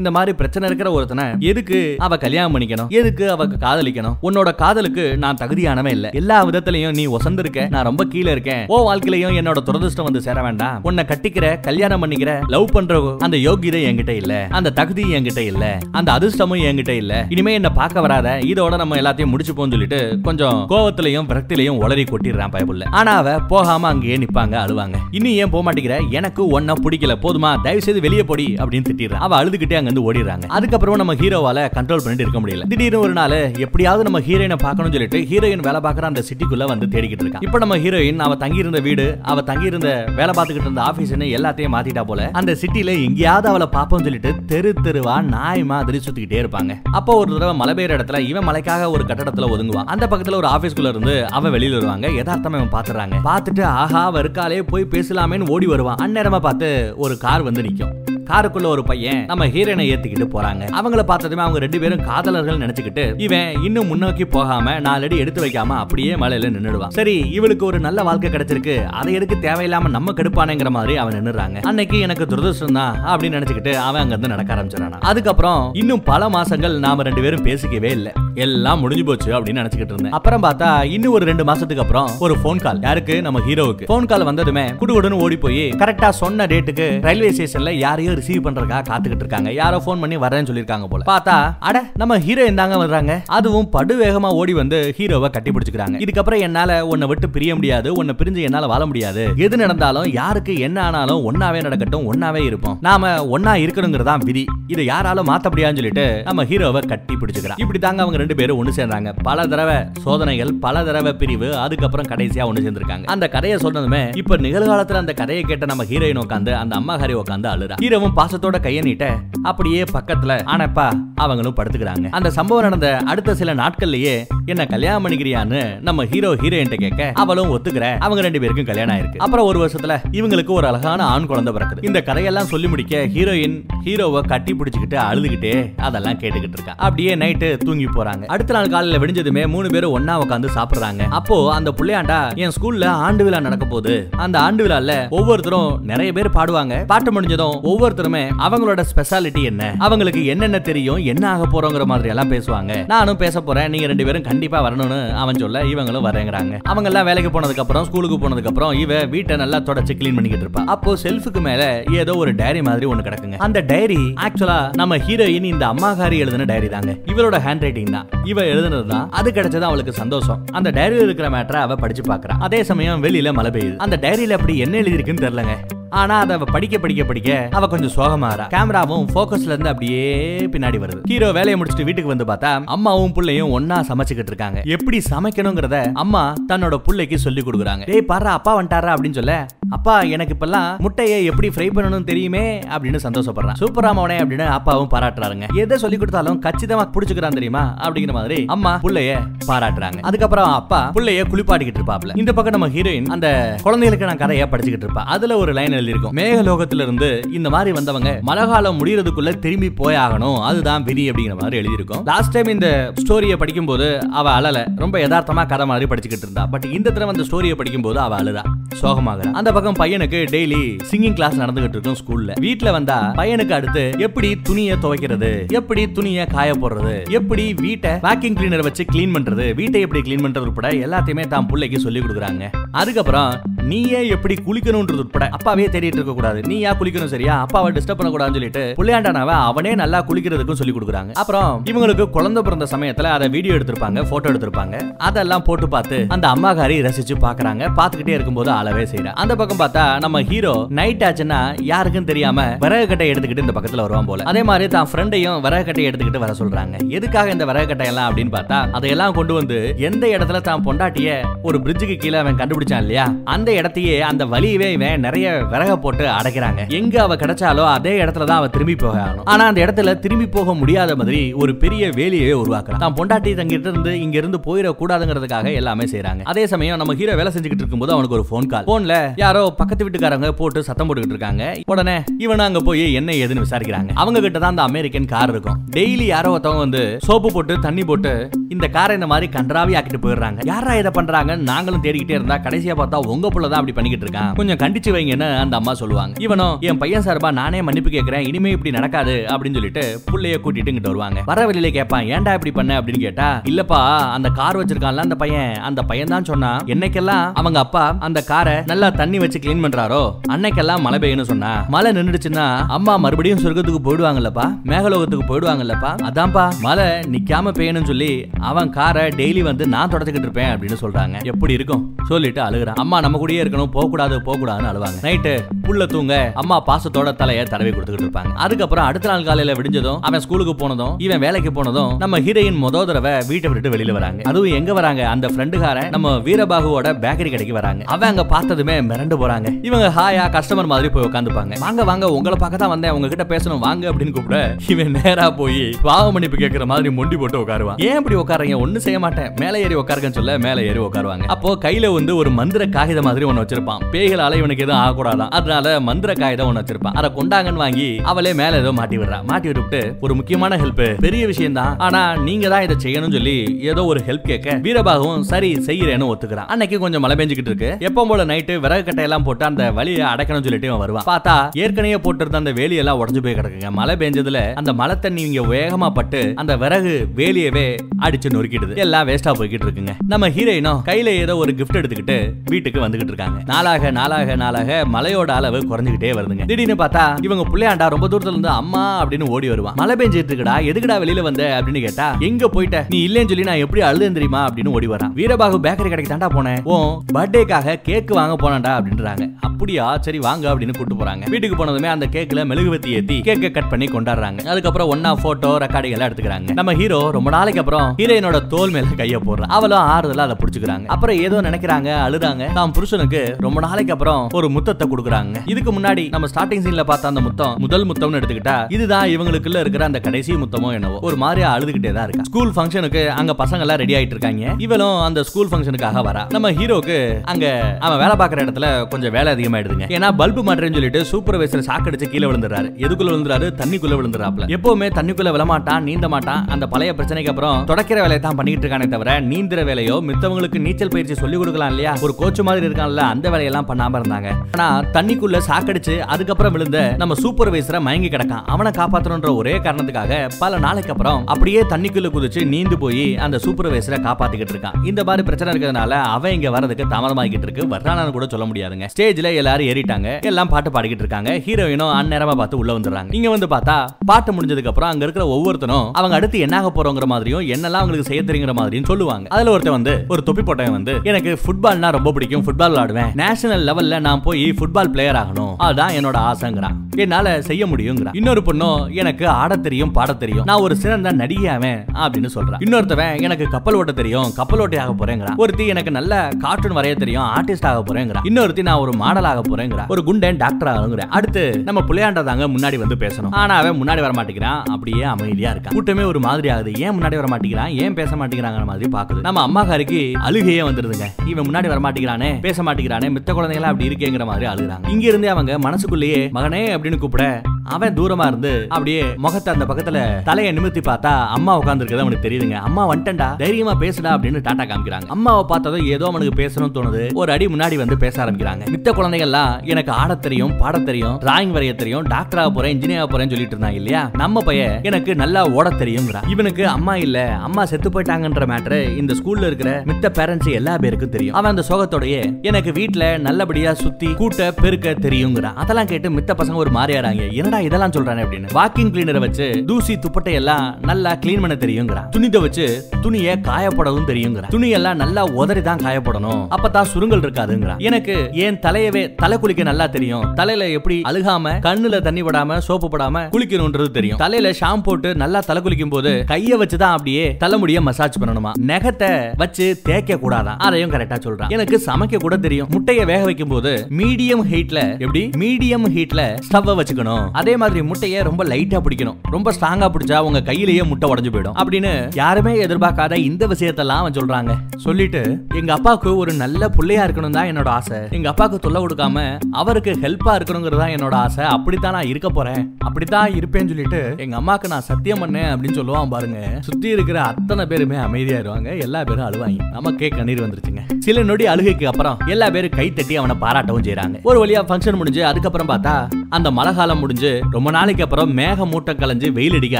இந்த மாதிரி பிரச்சனை இருக்கிற ஒருத்தனை எதுக்கு அவ கல்யாணம் பண்ணிக்கணும்? எதுக்கு அவ காதலிக்கணும். உன்னோட காதலுக்கு நான் தகுதியானவே இல்ல. எல்லா விதத்திலையும் நீ ஒசந்திருக்க நான் ரொம்ப கீழே இருக்கேன். ஓ வாழ்க்கையிலையும் என்னோட துரதிருஷ்டம் வந்து சேர வேண்டாம். உன்னை கட்டிக்கிற கல்யாணம் பண்ணிக்கிற லவ் பண்ற அந்த யோகிதை என்கிட்ட இல்ல. அந்த தகுதி என்கிட்ட இல்ல. அந்த அதிர்ஷ்டமும் என்கிட்ட இல்ல. இனிமே என்ன பார்க்க வராத. இதோட நம்ம எல்லாத்தையும் முடிச்சு போன்னு சொல்லிட்டு கொஞ்சம் கோவத்திலையும் விரக்திலையும் உளறி கொட்டிடுறான் பயபுள்ள. ஆனா அவ போகாம அங்கேயே நிப்பாங்க அழுவாங்க. இன்னும் ஏன் போக மாட்டேங்கிற? எனக்கு ஒன்ன பிடிக்கல. போதுமா? தயவு செய்து வெளியே போடி அப்படின்னு திட்டிடுறான். அவ அழுதுகிட்டே அங்க இருந்து ஓடிடுறாங்க. அதுக்கப்புறம் நம்ம ஹீரோவால கண்ட்ரோல் பண்ணிட்டு இருக்க முடியல. திடீர்னு ஒரு நாள் எப்படியாவது நம்ம ஹீரோயினை பார்க்கணும்னு சொல்லிட்டு ஹீரோயின் வேலை பார்க்குற அந்த சிட்டிக்குள்ள வந்து தேடிக்கிட்டு இருக்கான். இப்போ நம்ம ஹீரோயின் அவ தங்கி இருந்த வீடு அவ தங்கி இருந்த வேலை பார்த்துக்கிட்டு இருந்த ஆஃபீஸ்னு எல்லாத்தையும் மாத்திட்டா போல அந்த சிட்டில எங்கேயாவது அவளை பார்ப்போம்னு சொல்லிட்டு தெரு தெருவா நாய் மாதிரி சுத்திக்கிட்டே இருப்பாங்க. அப்போ ஒரு தடவை மலை பெய்யுற இடத்துல இவன் மலைக்காக ஒரு கட்டடத்துல ஒதுங்குவான். அந்த பக்கத்துல ஒரு ஆஃபீஸ்க்குள்ள இருந்து அவன் வெளியில வருவாங்க. யதார்த்தமா இவன் பாத்துறாங்க பார்த்துட்டு ஆஹா அவ இருக்காலே போய் பேசலாமேன்னு ஓடி வருவான். அந்நேரமா பார்த்து ஒரு கார் வந்து நிற்கும் காருக்குள்ள ஒரு பையன் நம்ம ஹீரோனை ஏத்திக்கிட்டு போறாங்க. அவங்கள பார்த்ததுமே அவங்க ரெண்டு பேரும் காதலர்கள் நினைச்சுக்கிட்டு இவன் இன்னும் முன்னோக்கி போகாம நாலு அடி எடுத்து வைக்காம அப்படியே மலையில நின்னுடுவான். சரி இவளுக்கு ஒரு நல்ல வாழ்க்கை கிடைச்சிருக்கு. அதை எதுக்கு தேவையில்லாம நம்ம கெடுப்பானேங்கிற மாதிரி அவன் நின்னுறாங்க அன்னைக்கு எனக்கு துரதிருஷ்டம் தான் அப்படின்னு நினைச்சுக்கிட்டு அவன் அங்க இருந்து நடக்க ஆரம்பிச்சிடானா அதுக்கப்புறம் இன்னும் பல மாசங்கள் நாம ரெண்டு பேரும் பேசிக்கவே இல்லை. எல்லாம் முடிஞ்சு போச்சு அப்படின்னு நினைச்சுக்கிட்டு இருந்தேன். அப்புறம் பார்த்தா இன்னும் ஒரு ரெண்டு மாசத்துக்கு அப்புறம் ஒரு போன் கால் யாருக்கு? நம்ம ஹீரோவுக்கு. போன் கால் வந்ததுமே குடுகுடுன்னு ஓடி போய் கரெக்டா சொன்ன டேட்டுக்கு ரயில்வே ஸ்டேஷன்ல யாரையும் ரிசீவ் பண்றதுக்காக காத்துக்கிட்டு இருக்காங்க. யாரோ ஃபோன் பண்ணி வரேன்னு சொல்லிருக்காங்க போல. பார்த்தா அட நம்ம ஹீரோ தாங்க வர்றாங்க. அதுவும் படு வேகமா ஓடி வந்து ஹீரோவை கட்டி பிடிச்சிக்கிறாங்க. இதுக்கப்புறம் என்னால உன்னை விட்டு பிரிய முடியாது உன்னை பிரிஞ்சு என்னால வாழ முடியாது. எது நடந்தாலும் யாருக்கு என்ன ஆனாலும் ஒன்னாவே நடக்கட்டும் ஒன்னாவே இருப்போம். நாம ஒன்னா இருக்கணுங்கிறதா விதி. இதை யாராலும் மாத்த முடியாதுன்னு சொல்லிட்டு நம்ம ஹீரோவை கட்டி பிடிச்சிக்கிறான் இப்படி தாங்க அவங்க ரெண்டு பேரும் ஒண்ணு சேர்றாங்க. பல தடவை சோதனைகள் பல தடவை பிரிவு அதுக்கப்புறம் கடைசியா ஒண்ணு சேர்ந்திருக்காங்க. அந்த கதையை சொன்னதுமே இப்ப நிகழ்காலத்துல அந்த கதையை கேட்ட நம்ம ஹீரோயின் உட்காந்து அந்த அம்மா ஹரி உட்காந்து அழுறா. ஹீரோவும் பாசத்தோட கையை நீட்ட அப்படியே பக்கத்துல ஆனப்பா அவங்களும் படுத்துக்கிறாங்க. அந்த சம்பவம் நடந்த அடுத்த சில நாட்கள்லயே என்ன கல்யாணம் பண்ணிக்கிறியான்னு நம்ம ஹீரோ ஹீரோயின் கேட்க அவளும் ஒத்துக்கிற. அவங்க ரெண்டு பேருக்கும் கல்யாணம் ஆயிருக்கு. அப்புறம் ஒரு வருஷத்துல இவங்களுக்கு ஒரு அழகான ஆண் குழந்தை பிறக்குது. இந்த கதையெல்லாம் சொல்லி முடிக்க ஹீரோயின் ஹீரோவை கட்டி பிடிச்சிக்கிட்டு அழுதுகிட்டே அதெல்லாம் கேட்டுக்கிட்டு இருக்கா. அப்படியே நைட்டு தூங்கி போறாங்க. அடுத்த நாள் காலையில விடிஞ்சதுமே மூணு பேரும் ஒன்னா உட்காந்து சாப்பிடுறாங்க. அப்போ அந்த புள்ளையாண்டா என் ஸ்கூல்ல ஆண்டு விழா நடக்க போகுது. அந்த ஆண்டு விழால ஒவ்வொருத்தரும் நிறைய பேர் பாடுவாங்க. பாட்டு முடிஞ்சதும் ஒவ்வொரு ஒவ்வொருத்தருமே அவங்களோட ஸ்பெஷாலிட்டி என்ன? அவங்களுக்கு என்னென்ன தெரியும்? என்ன ஆக போறோங்கிற மாதிரி எல்லாம் பேசுவாங்க. நானும் பேச போறேன். நீங்க ரெண்டு பேரும் கண்டிப்பா வரணும்னு அவன் சொல்ல இவங்களும் வரேங்கிறாங்க. அவங்க எல்லாம் வேலைக்கு போனதுக்கு அப்புறம் ஸ்கூலுக்கு போனதுக்கு அப்புறம் இவ வீட்டை நல்லா தொடச்சு கிளீன் பண்ணிக்கிட்டு இருப்பா. அப்போ செல்ஃபுக்கு மேல ஏதோ ஒரு டைரி மாதிரி ஒண்ணு கிடக்குங்க. அந்த டைரி ஆக்சுவலா நம்ம ஹீரோயின் இந்த அம்மாகாரி எழுதின டைரி தாங்க. இவளோட ஹேண்ட் ரைட்டிங் தான். இவ எழுதுனது தான். அது கிடைச்சது அவளுக்கு சந்தோஷம். அந்த டைரியில் இருக்கிற மேட்டரை அவ படிச்சு பாக்குறா அதே சமயம் வெளியில மழை பெய்யுது. அந்த டைரியில அப்படி என்ன எழுதிருக்குன்னு தெரியலங்க. ஆனா அத அவ படிக்க படிக்க படிக்க அவ கொஞ்சம் சோகமாறா கேமராவும் போக்கஸ்ல இருந்து அப்படியே பின்னாடி வருது. ஹீரோ வேலையை முடிச்சுட்டு வீட்டுக்கு வந்து பார்த்தா அம்மாவும் பிள்ளையும் ஒன்னா சமைச்சுக்கிட்டு இருக்காங்க. எப்படி சமைக்கணுங்கிறத அம்மா தன்னோட புள்ளைக்கு சொல்லி கொடுக்குறாங்க. டேய் பாரு அப்பா வந்துட்டாரா? அப்படின்னு சொல்ல அப்பா எனக்கு இப்பெல்லாம் முட்டையை எப்படி ஃப்ரை பண்ணணும் தெரியுமே அப்படின்னு சந்தோஷப்படுறான். சூப்பரா மவனே அப்படின்னு அப்பாவும் பாராட்டுறாருங்க. எதை சொல்லி கொடுத்தாலும் கச்சிதமா புடிச்சுக்கிறான் தெரியுமா? அப்படிங்கிற மாதிரி அம்மா புள்ளைய பாராட்டுறாங்க. அதுக்கப்புறம் அப்பா புள்ளைய குளிப்பாட்டிக்கிட்டு இருப்பாப்ல இந்த பக்கம் நம்ம ஹீரோயின் அந்த குழந்தைகளுக்கு நான் கதையை படிச்சுக்கிட்டு இருப்பா. அதுல ஒரு லைன் எழுதியிருக்கும். மேகலோகத்துல இருந்து இந்த மாதிரி வந்தவங்க மழை காலம் முடியறதுக்குள்ள திரும்பி போயாகணும் அதுதான் விதி அப்படிங்கிற மாதிரி எழுதியிருக்கும். லாஸ்ட் டைம் இந்த ஸ்டோரியை படிக்கும்போது அவ அழல. ரொம்ப யதார்த்தமா கதை மாதிரி படிச்சுக்கிட்டு இருந்தா. பட் இந்த தடவை அந்த ஸ்டோரியை படிக்கும்போது அவ அழுதா. சோகமாகிறா. அந்த பக்கம் பையனுக்கு டெய்லி சிங்கிங் கிளாஸ் நடந்துகிட்டு இருக்கும் ஸ்கூல்ல வீட்ல வந்தா பையனுக்கு அடுத்து எப்படி துணியை துவைக்கிறது எப்படி துணியை காய போடுறது எப்படி வீட்டை வேக்யூம் கிளீனர் வச்சு கிளீன் பண்றது வீட்டை எப்படி கிளீன் பண்றது உட்பட எல்லாத்தையுமே தான் பிள்ளைக்கு சொல்லி கொடுக்குறாங்க. அதுக்கப்புறம் நீயே எப்படி குளிக்கணும்ன்றது உட்பட அப்பாவே தேடிட்டு இருக்க கூடாது. நீ ஏன் குளிக்கணும் சரியா? அப்பாவை டிஸ்டர்ப் பண்ணக்கூடாதுன்னு சொல்லிட்டு புள்ளையாண்டானவ அவனே நல்லா குளிக்கிறதுக்கும் சொல்லி கொடுக்குறாங்க. அப்புறம் இவங்களுக்கு குழந்தை பிறந்த சமயத்துல அதை வீடியோ எடுத்திருப்பாங்க போட்டோ எடுத்திருப்பாங்க. அதெல்லாம் போட்டு பார்த்து அந்த அம்மாக்காரி ரசிச்சு பாக்குறாங்க பாத்துக்கிட்டே இருக்கும்போது அளவே செய்யறேன். அந்த பக்கம் பார்த்தா நம்ம ஹீரோ நைட் ஆச்சுன்னா யாருக்கும் தெரியாம விறகு கட்டை எடுத்துக்கிட்டு இந்த பக்கத்துல வருவான் போல. அதே மாதிரி தான் ஃப்ரெண்டையும் விறகு கட்டை எடுத்துக்கிட்டு வர சொல்றாங்க. எதுக்காக இந்த விறகு கட்டை எல்லாம் அப்படின்னு பார்த்தா அதையெல்லாம் கொண்டு வந்து எந்த இடத்துல தான் பொண்டாட்டிய ஒரு பிரிட்ஜுக்கு கீழே அவன் கண்டுபிடிச்சான் இல்லையா? அந்த இடத்தையே அந்த வழியவே இவன் நிறைய விறக போட்டு அடைக்கிறாங்க. எங்க அவ கிடைச்சாலோ அதே இடத்துல தான் அவ திரும்பி போக ஆகணும். ஆனா அந்த இடத்துல திரும்பி போக முடியாத மாதிரி ஒரு பெரிய வேலையை உருவாக்குறான் தான் பொண்டாட்டி தங்கிட்ட இருந்து இங்க இருந்து போயிட கூடாதுங்கிறதுக்காக எல்லாமே செய்யறாங்க அதே சமயம் நம்ம ஹீரோ வேலை செஞ்சுக்கிட்டு இருக்கும்போது அவனுக்கு ஒரு ஃபோன் கால் போன்ல யாரோ பக்கத்து வீட்டுக்காரங்க போட்டு சத்தம் போட்டுக்கிட்டு இருக்காங்க. உடனே இவன் அங்க போய் என்ன ஏதுன்னு விசாரிக்கிறாங்க. அவங்க கிட்ட தான் அந்த அமெரிக்கன் கார் இருக்கும். டெய்லி யாரோ ஒருத்தவங்க வந்து சோப்பு போட்டு தண்ணி போட்டு இந்த காரை இந்த மாதிரி கன்றாவி ஆக்கிட்டு போயிடுறாங்க. யாரா இதை பண்றாங்க நாங்களும் தேடிக்கிட்டே இருந்தா கடைசியா பார்த்தா உங்க புள்ள தான் அப்படி பண்ணிக்கிட்டு இருக்கான். கொஞ்சம் கண்டிச்சு வைங்கன்னு அந்த அம்மா சொல்லுவாங்க. இவனும் என் பையன் சார்பா நானே மன்னிப்பு கேட்கிறேன் இனிமே இப்படி நடக்காது அப்படின்னு சொல்லிட்டு புள்ளைய கூட்டிட்டு இங்கிட்டு வருவாங்க. வர வெளியில கேட்பான் ஏன்டா இப்படி பண்ண? அப்படின்னு கேட்டா இல்லப்பா அந்த கார் வச்சிருக்கான்ல அந்த பையன். அந்த பையன் தான் சொன்னா என்னைக்கெல்லாம் அவங்க அப்பா அந்த காரை நல்லா தண்ணி வச்சு க்ளீன் பண்றாரோ? அன்னைக்கெல்லாம் மழை பெய்யணும் சொன்னா மழை நின்றுச்சுன்னா அம்மா மறுபடியும் சொர்க்கத்துக்கு போயிடுவாங்கல்லப்பா மேகலோகத்துக்கு போயிடுவாங்கல்லப்பா. அதான்ப்பா மழை நிக்காம பெய்யணும்னு சொல்லி அவன் காரை டெய்லி வந்து நான் தொடச்சிக்கிட்டு இருப்பேன் அப்படின்னு சொல்றாங்க. எப்படி இருக்கும்? சொல்லிட்டு அழுகுறான். அம்மா நம்ம கூடயே இருக்கணும் போக கூடாது போக கூடாதுன்னு அழுவாங்க. நைட்டு புள்ள தூங்க அம்மா பாசத்தோட தலைய தடவி கொடுத்துக்கிட்டு இருப்பாங்க. அதுக்கப்புறம் அடுத்த நாள் காலையில விடிஞ்சதும் அவன் ஸ்கூலுக்கு போனதும் இவன் வேலைக்கு போனதும் நம்ம ஹீரோயின் மொத தடவை வீட்டை விட்டு வெளியில வராங்க. அதுவும் எங்க வராங்க? அந்த ஃப்ரெண்டுகாரன் நம்ம வீரபாகுவோட பேக்கரி கடைக்கு வராங்க. அவன் அங்க பார்த்ததுமே மிரண்டு போறாங்க. இவங்க ஹாயா கஸ்டமர் மாதிரி போய் உட்காந்துப்பாங்க வாங்க வாங்க உங்களை பார்க்க தான் வந்தேன். உங்ககிட்ட பேசணும். வாங்க அப்படின்னு கூப்பிட இவன் நேரா போய் பாவ மன்னிப்பு கேட்கற மாதிரி முண்டி போட்டு உட்காருவான் ஏன் இப்படி உட்காருங்க ஒண்ணு செய்ய மாட்டேன். மேலே ஏறி உட்காருங்கன்னு சொல்ல மேல ஏறி உட்காருவாங்க அப்போ கையில வந்து ஒரு மந்திர காகிதம் மாதிரி ஒன்னு வச்சிருப்பான். பேய்களால இவனுக்கு எதுவும் ஆகக்கூடாதான். அதனால மந்திர காகிதம் ஒன்னு வச்சிருப்பான். அதை கொண்டாங்கன்னு வாங்கி அவளே மேல ஏதோ மாட்டி விடுறா. மாட்டி விட்டுட்டு ஒரு முக்கியமான ஹெல்ப் பெரிய விஷயம் தான் ஆனா நீங்க தான் இதை செய்யணும்னு சொல்லி ஏதோ ஒரு ஹெல்ப் கேட்க வீரபாகவும் சரி செய்யறேன்னு ஒத்துக்கிறான். அன்னைக்கு கொஞ்சம் மழை பெஞ்சுக்கிட்டு இருக்கு. எப்போ போல நைட்டு விறகு கட்ட கட்டையெல்லாம் போட்டு அந்த வழியை அடைக்கணும்னு சொல்லிட்டு இவன் வருவான். பார்த்தா ஏற்கனவே போட்டிருந்த அந்த வேலியெல்லாம் உடஞ்சு போய் கிடக்குங்க. மழை பெஞ்சதுல அந்த மழை தண்ணி இங்க வேகமா பட்டு அந்த விறகு வேலியவே அடிச்சு நொறுக்கிடுது. எல்லாம் வேஸ்டா போய்கிட்டு இருக்குங்க. நம்ம ஹீரோயினும் கையில ஏதோ ஒரு கிஃப்ட் எடுத்துக்கிட்டு வீட்டுக்கு வந்துகிட்டு இருக்காங்க. நாளாக நாளாக நாளாக மழையோட அளவு குறைஞ்சுக்கிட்டே வருதுங்க. திடீர்னு பார்த்தா இவங்க பிள்ளையாண்டா ரொம்ப தூரத்துல இருந்து அம்மா அப்படின்னு ஓடி வருவான். மழை பெஞ்சிட்டு இருக்கடா எதுக்குடா வெளியில வந்த அப்படின்னு கேட்டா எங்க போயிட்ட? நீ இல்லேன்னு சொல்லி நான் எப்படி அழுது தெரியுமா? அப்படின்னு ஓடி வரான். வீரபாகு பேக்கரி கடைக்கு தாண்டா போனேன். ஓ பர்த்டேக்காக கேக் வாங்க போனான்டா அப்படின்றாங்க. அப்படியா? சரி வாங்க அப்படின்னு கூட்டு போறாங்க. வீட்டுக்கு போனதுமே அந்த கேக்ல மெழுகுவத்தி ஏத்தி கேக்க கட் பண்ணி கொண்டாடுறாங்க. அதுக்கப்புறம் ஒன்னா போட்டோ ரெக்கார்டிங் எல்லாம் எடுத்துக்கிறாங்க. நம்ம ஹீரோ ரொம்ப நாளைக்கு அப்புறம் ஹீரோயினோட தோல் மேல கைய போடுறான் அவளும் ஆறுதலா அதை புடிச்சுக்கிறாங்க. அப்புறம் ஏதோ நினைக்கிறாங்க அழுதாங்க. தான் புருஷனுக்கு ரொம்ப நாளைக்கு அப்புறம் ஒரு முத்தத்தை கொடுக்குறாங்க. இதுக்கு முன்னாடி நம்ம ஸ்டார்டிங் சீன்ல பார்த்த அந்த முத்தம் முதல் முத்தம்னு எடுத்துக்கிட்டா இதுதான் இவங்களுக்குள்ள இருக்கிற அந்த கடைசி முத்தமோ என்னவோ. ஒரு மாதிரி அழுதுகிட்டே தான் இருக்கா. ஸ்கூல் ஃபங்க்ஷனுக்கு அங்க பசங்க எல்லாம் ரெடி ஆயிட்டு இருக்காங்க. இவளும் அந்த ஸ்கூல் ஃபங்க்ஷனுக்காக வரா. நம்ம ஹீரோக்கு அங்க அவன் வேலை பார்க்குற இடத்துல கொஞ்சம் வேலை அதிகமாயிடுதுங்க. ஏன்னா பல்பு மாட்டேன்னு சொல்லிட்டு சூப்பர்வைசர் சாக்கடிச்சு கீழே விழுந்துறாரு. எதுக்குள்ள விழுந்துறாரு? தண்ணிக்குள்ள விழுந்துறாப்ல எப்பவுமே தண்ணிக்குள்ள விழமாட்டான் நீந்த மாட்டான். அந்த பழைய பிரச்சனைக்கு அப்புறம் தொடக்கிற வேலையை தான் பண்ணிட்டு இருக்கானே தவிர நீந்திர வேலையோ மித்தவங்களுக்கு நீச்சல் பயிற்சி சொல்லி கொடுக்கலாம் இல்லையா? ஒரு கோச்சு மாதிரி இருக்கான்ல அந்த வேலையெல்லாம் பண்ணாம இருந்தாங்க. ஆனா தண்ணிக்குள்ள சாக்கடிச்சு அதுக்கப்புறம் விழுந்த நம்ம சூப்பர்வைசரை மயங்கி கிடக்கான். அவனை காப்பாத்தணுன்ற ஒரே காரணத்துக்காக பல நாளைக்கு அப்புறம் அப்படியே தண்ணிக்குள்ள குதிச்சு நீந்து போய் அந்த சூப்பர்வைசரை காப்பாத்திக்கிட்டு இருக்கான். இந்த மாதிரி பிரச்சனை இருக்கிறதுனால அவன் இங்க வரதுக்கு தாமதமாகிட்டு இருக்கு. வர்றானு கூட சொல்ல முடியாது. முடியாதுங்க ஸ்டேஜ்ல எல்லாரும் ஏறிட்டாங்க. எல்லாம் பாட்டு பாடிக்கிட்டு இருக்காங்க. ஹீரோயினும் அந்நேரமா பார்த்து உள்ள வந்துடுறாங்க. இங்க வந்து பார்த்தா பாட்டு முடிஞ்சதுக்கு அப்புறம் அங்க இருக்கிற ஒவ்வொருத்தனும் அவங்க அடுத்து என்னாக போறோங்கிற மாதிரியும் என்னெல்லாம் அவங்களுக்கு செய்ய தெரியுங்கிற மாதிரியும் சொல்லுவாங்க. அதுல ஒருத்தன் வந்து ஒரு தொப்பி போட்டவன் வந்து எனக்கு ஃபுட்பால்னா ரொம்ப பிடிக்கும். ஃபுட்பால் விளாடுவேன். நேஷனல் லெவல்ல நான் போய் ஃபுட்பால் பிளேயர் ஆகணும். அதுதான் என்னோட ஆசைங்கிறான். என்னால செய்ய முடியுங்கிறான். இன்னொரு பொண்ணும் எனக்கு ஆட தெரியும் பாட தெரியும். நான் ஒரு சிறந்த நடிகையாவேன் அப்படின்னு சொல்றான். இன்னொருத்தவன் எனக்கு கப்பல் ஓட்ட தெரியும். கப்பல் ஓட்டி ஆக போறேங்கிறான். ஒருத்தி எனக்கு நல்ல கார்ட்டூன் வரைய தெரியும். ஆர்டிஸ்ட் ஆக போறேங்கிறான். இன்னொருத்தி நான் ஒரு மாடல் ஆக போறேங்கிற ஒரு குண்டன் டாக்டர் ஆகுங்கிறேன் அடுத்து நம்ம புள்ளையாண்ட தாங்க முன்னாடி வந்து பேசணும். ஆனா அவன் முன்னாடி வர மாட்டேங்கிறான். அப்படியே அமைதியா இருக்கான். கூட்டமே ஒரு மாதிரி ஆகுது. ஏன் முன்னாடி வர மாட்டேங்கிறான்? ஏன் பேச மாட்டேங்கிறாங்க மாதிரி பாக்குது. நம்ம அம்மாக்காருக்கு அழுகையே வந்துருதுங்க. இவன் முன்னாடி வர மாட்டேங்கிறானே பேச மாட்டேங்கிறானே மித்த குழந்தைங்களா அப்படி இருக்கேங்கிற மாதிரி அழுகுறாங்க. இங்க இருந்தே அவங்க மனசுக்குள்ளேயே மகனே அப்படின்னு கூப்பிட அவன் தூரமா இருந்து அப்படியே முகத்தை அந்த பக்கத்துல தலையை நிமித்தி பார்த்தா அம்மா உட்காந்துருக்கிறது அவனுக்கு தெரியுதுங்க. அம்மா வந்துட்டா தைரியமா பேசுடா அப்படின்னு டாட்டா காமிக்கிறாங்க. அம்மாவை பார்த்ததும் ஏதோ அவனுக்கு பேசணும்னு தோணுது. ஒரு அடி முன்னாடி வந்து பேச ஆரம்பிக்கிறாங்க. மித்த குழந்தைகள்லாம் எனக்கு ஆட தெரியும் பாட தெரியும் டிராயிங் வரைய தெரியும் டாக்டர் ஆக போறேன் இன்ஜினியர் ஆக போறேன்னு சொல்லிட்டு இருந்தாங்க இல்லையா? நம்ம பையன் எனக்கு நல்லா ஓட தெரியுங்கிறான் இவனுக்கு அம்மா இல்ல அம்மா செத்து போயிட்டாங்கன்ற மேட்ரு இந்த ஸ்கூல்ல இருக்கிற மித்த பேரண்ட்ஸ் எல்லா பேருக்கும் தெரியும். அவன் அந்த சோகத்தோடயே எனக்கு வீட்டுல நல்லபடியா சுத்தி கூட்ட பெருக்க தெரியுங்கிறான் அதெல்லாம் கேட்டு மித்த பசங்க ஒரு மாறியாராங்க என்னடா இதெல்லாம் சொல்றானே அப்படின்னு. வாக்கிங் கிளீனரை வச்சு தூசி துப்பட்டை எல்லாம் நல்லா கிளீன் பண்ண தெரியுங்கிறான். துணித வச்சு துணியை காயப்படவும் தெரியுங்கிறான். துணி எல்லாம் நல்லா உதறி தான் காயப்படணும். அப்பதான் சுருங்கல் இருக்காதுங்கிறான். எனக்கு ஏன் தலையவே தலை குளிக்க நல்லா தெரியும். தலையில எப்படி அழுகாம கண்ணுல தண்ணி படாம சோப்பு படாம குளிக்கணும்ன்றது தெரியும். தலையில ஷாம்பு போட்டு நல்லா தலை குளிக்கும் போது கைய வச்சுதான் அப்படியே தலைமுடிய மசாஜ் பண்ணணுமா? நெகத்தை வச்சு தேய்க்க கூடாதான். அதையும் கரெக்டா சொல்றான். எனக்கு சமைக்க கூட தெரியும். முட்டைய வேக வைக்கும் போது மீடியம் ஹீட்ல எப்படி? மீடியம் ஹீட்ல ஸ்டவ் வச்சுக்கணும். அதே மாதிரி முட்டைய ரொம்ப லைட்டா பிடிக்கணும். ரொம்ப ஸ்ட்ராங்கா பிடிச்சா உங்க கையிலேயே முட்டை உடைஞ்சு போயிடும். அப்படின்னு யாருமே எதிர்பார்க்காத இந்த விஷயத்தெல்லாம் அவன் சொல்றாங்க. சொல்லிட்டு? எங்க அப்பாவுக்கு ஒரு நல்ல புள்ளையா இருக்கணும் தான் என்னோட ஆசை. எங்க அப்பாவுக்கு தொல்லை கொடுக்காம அவருக்கு ஹெல்ப்பா இருக்கணுங்கிறது தான் என்னோட ஆசை. அப்படித்தான் நான் இருக்க போறேன். அப்படித்தான் இருப்பேன்னு சொல்லிட்டு எங்க அம்மாக்கு நான் சத்தியம் பண்ணேன் அப்படின்னு சொல்லுவான் பாருங்க. சுத்தி இருக்கிற அத்தனை பேருமே அமைதியாயிருவாங்க எல்லா பேரும் அழுவாங்க. நமக்கே கண்ணீர் வந்துருச்சுங்க. சில நொடி அழுகைக்கு அப்புறம் எல்லா பேரும் கை தட்டி அவனை பாராட்டவும் செய்றாங்க. ஒரு வழியா ஃபங்க்ஷன் முடிஞ்சு அதுக்கப்புறம் பார்த்தா அந்த மழை காலம் முடிஞ்சு ரொம்ப நாளைக்கு அப்புறம் மேகம் மூட்டம் கலைஞ்சு வெயில் அடிக்க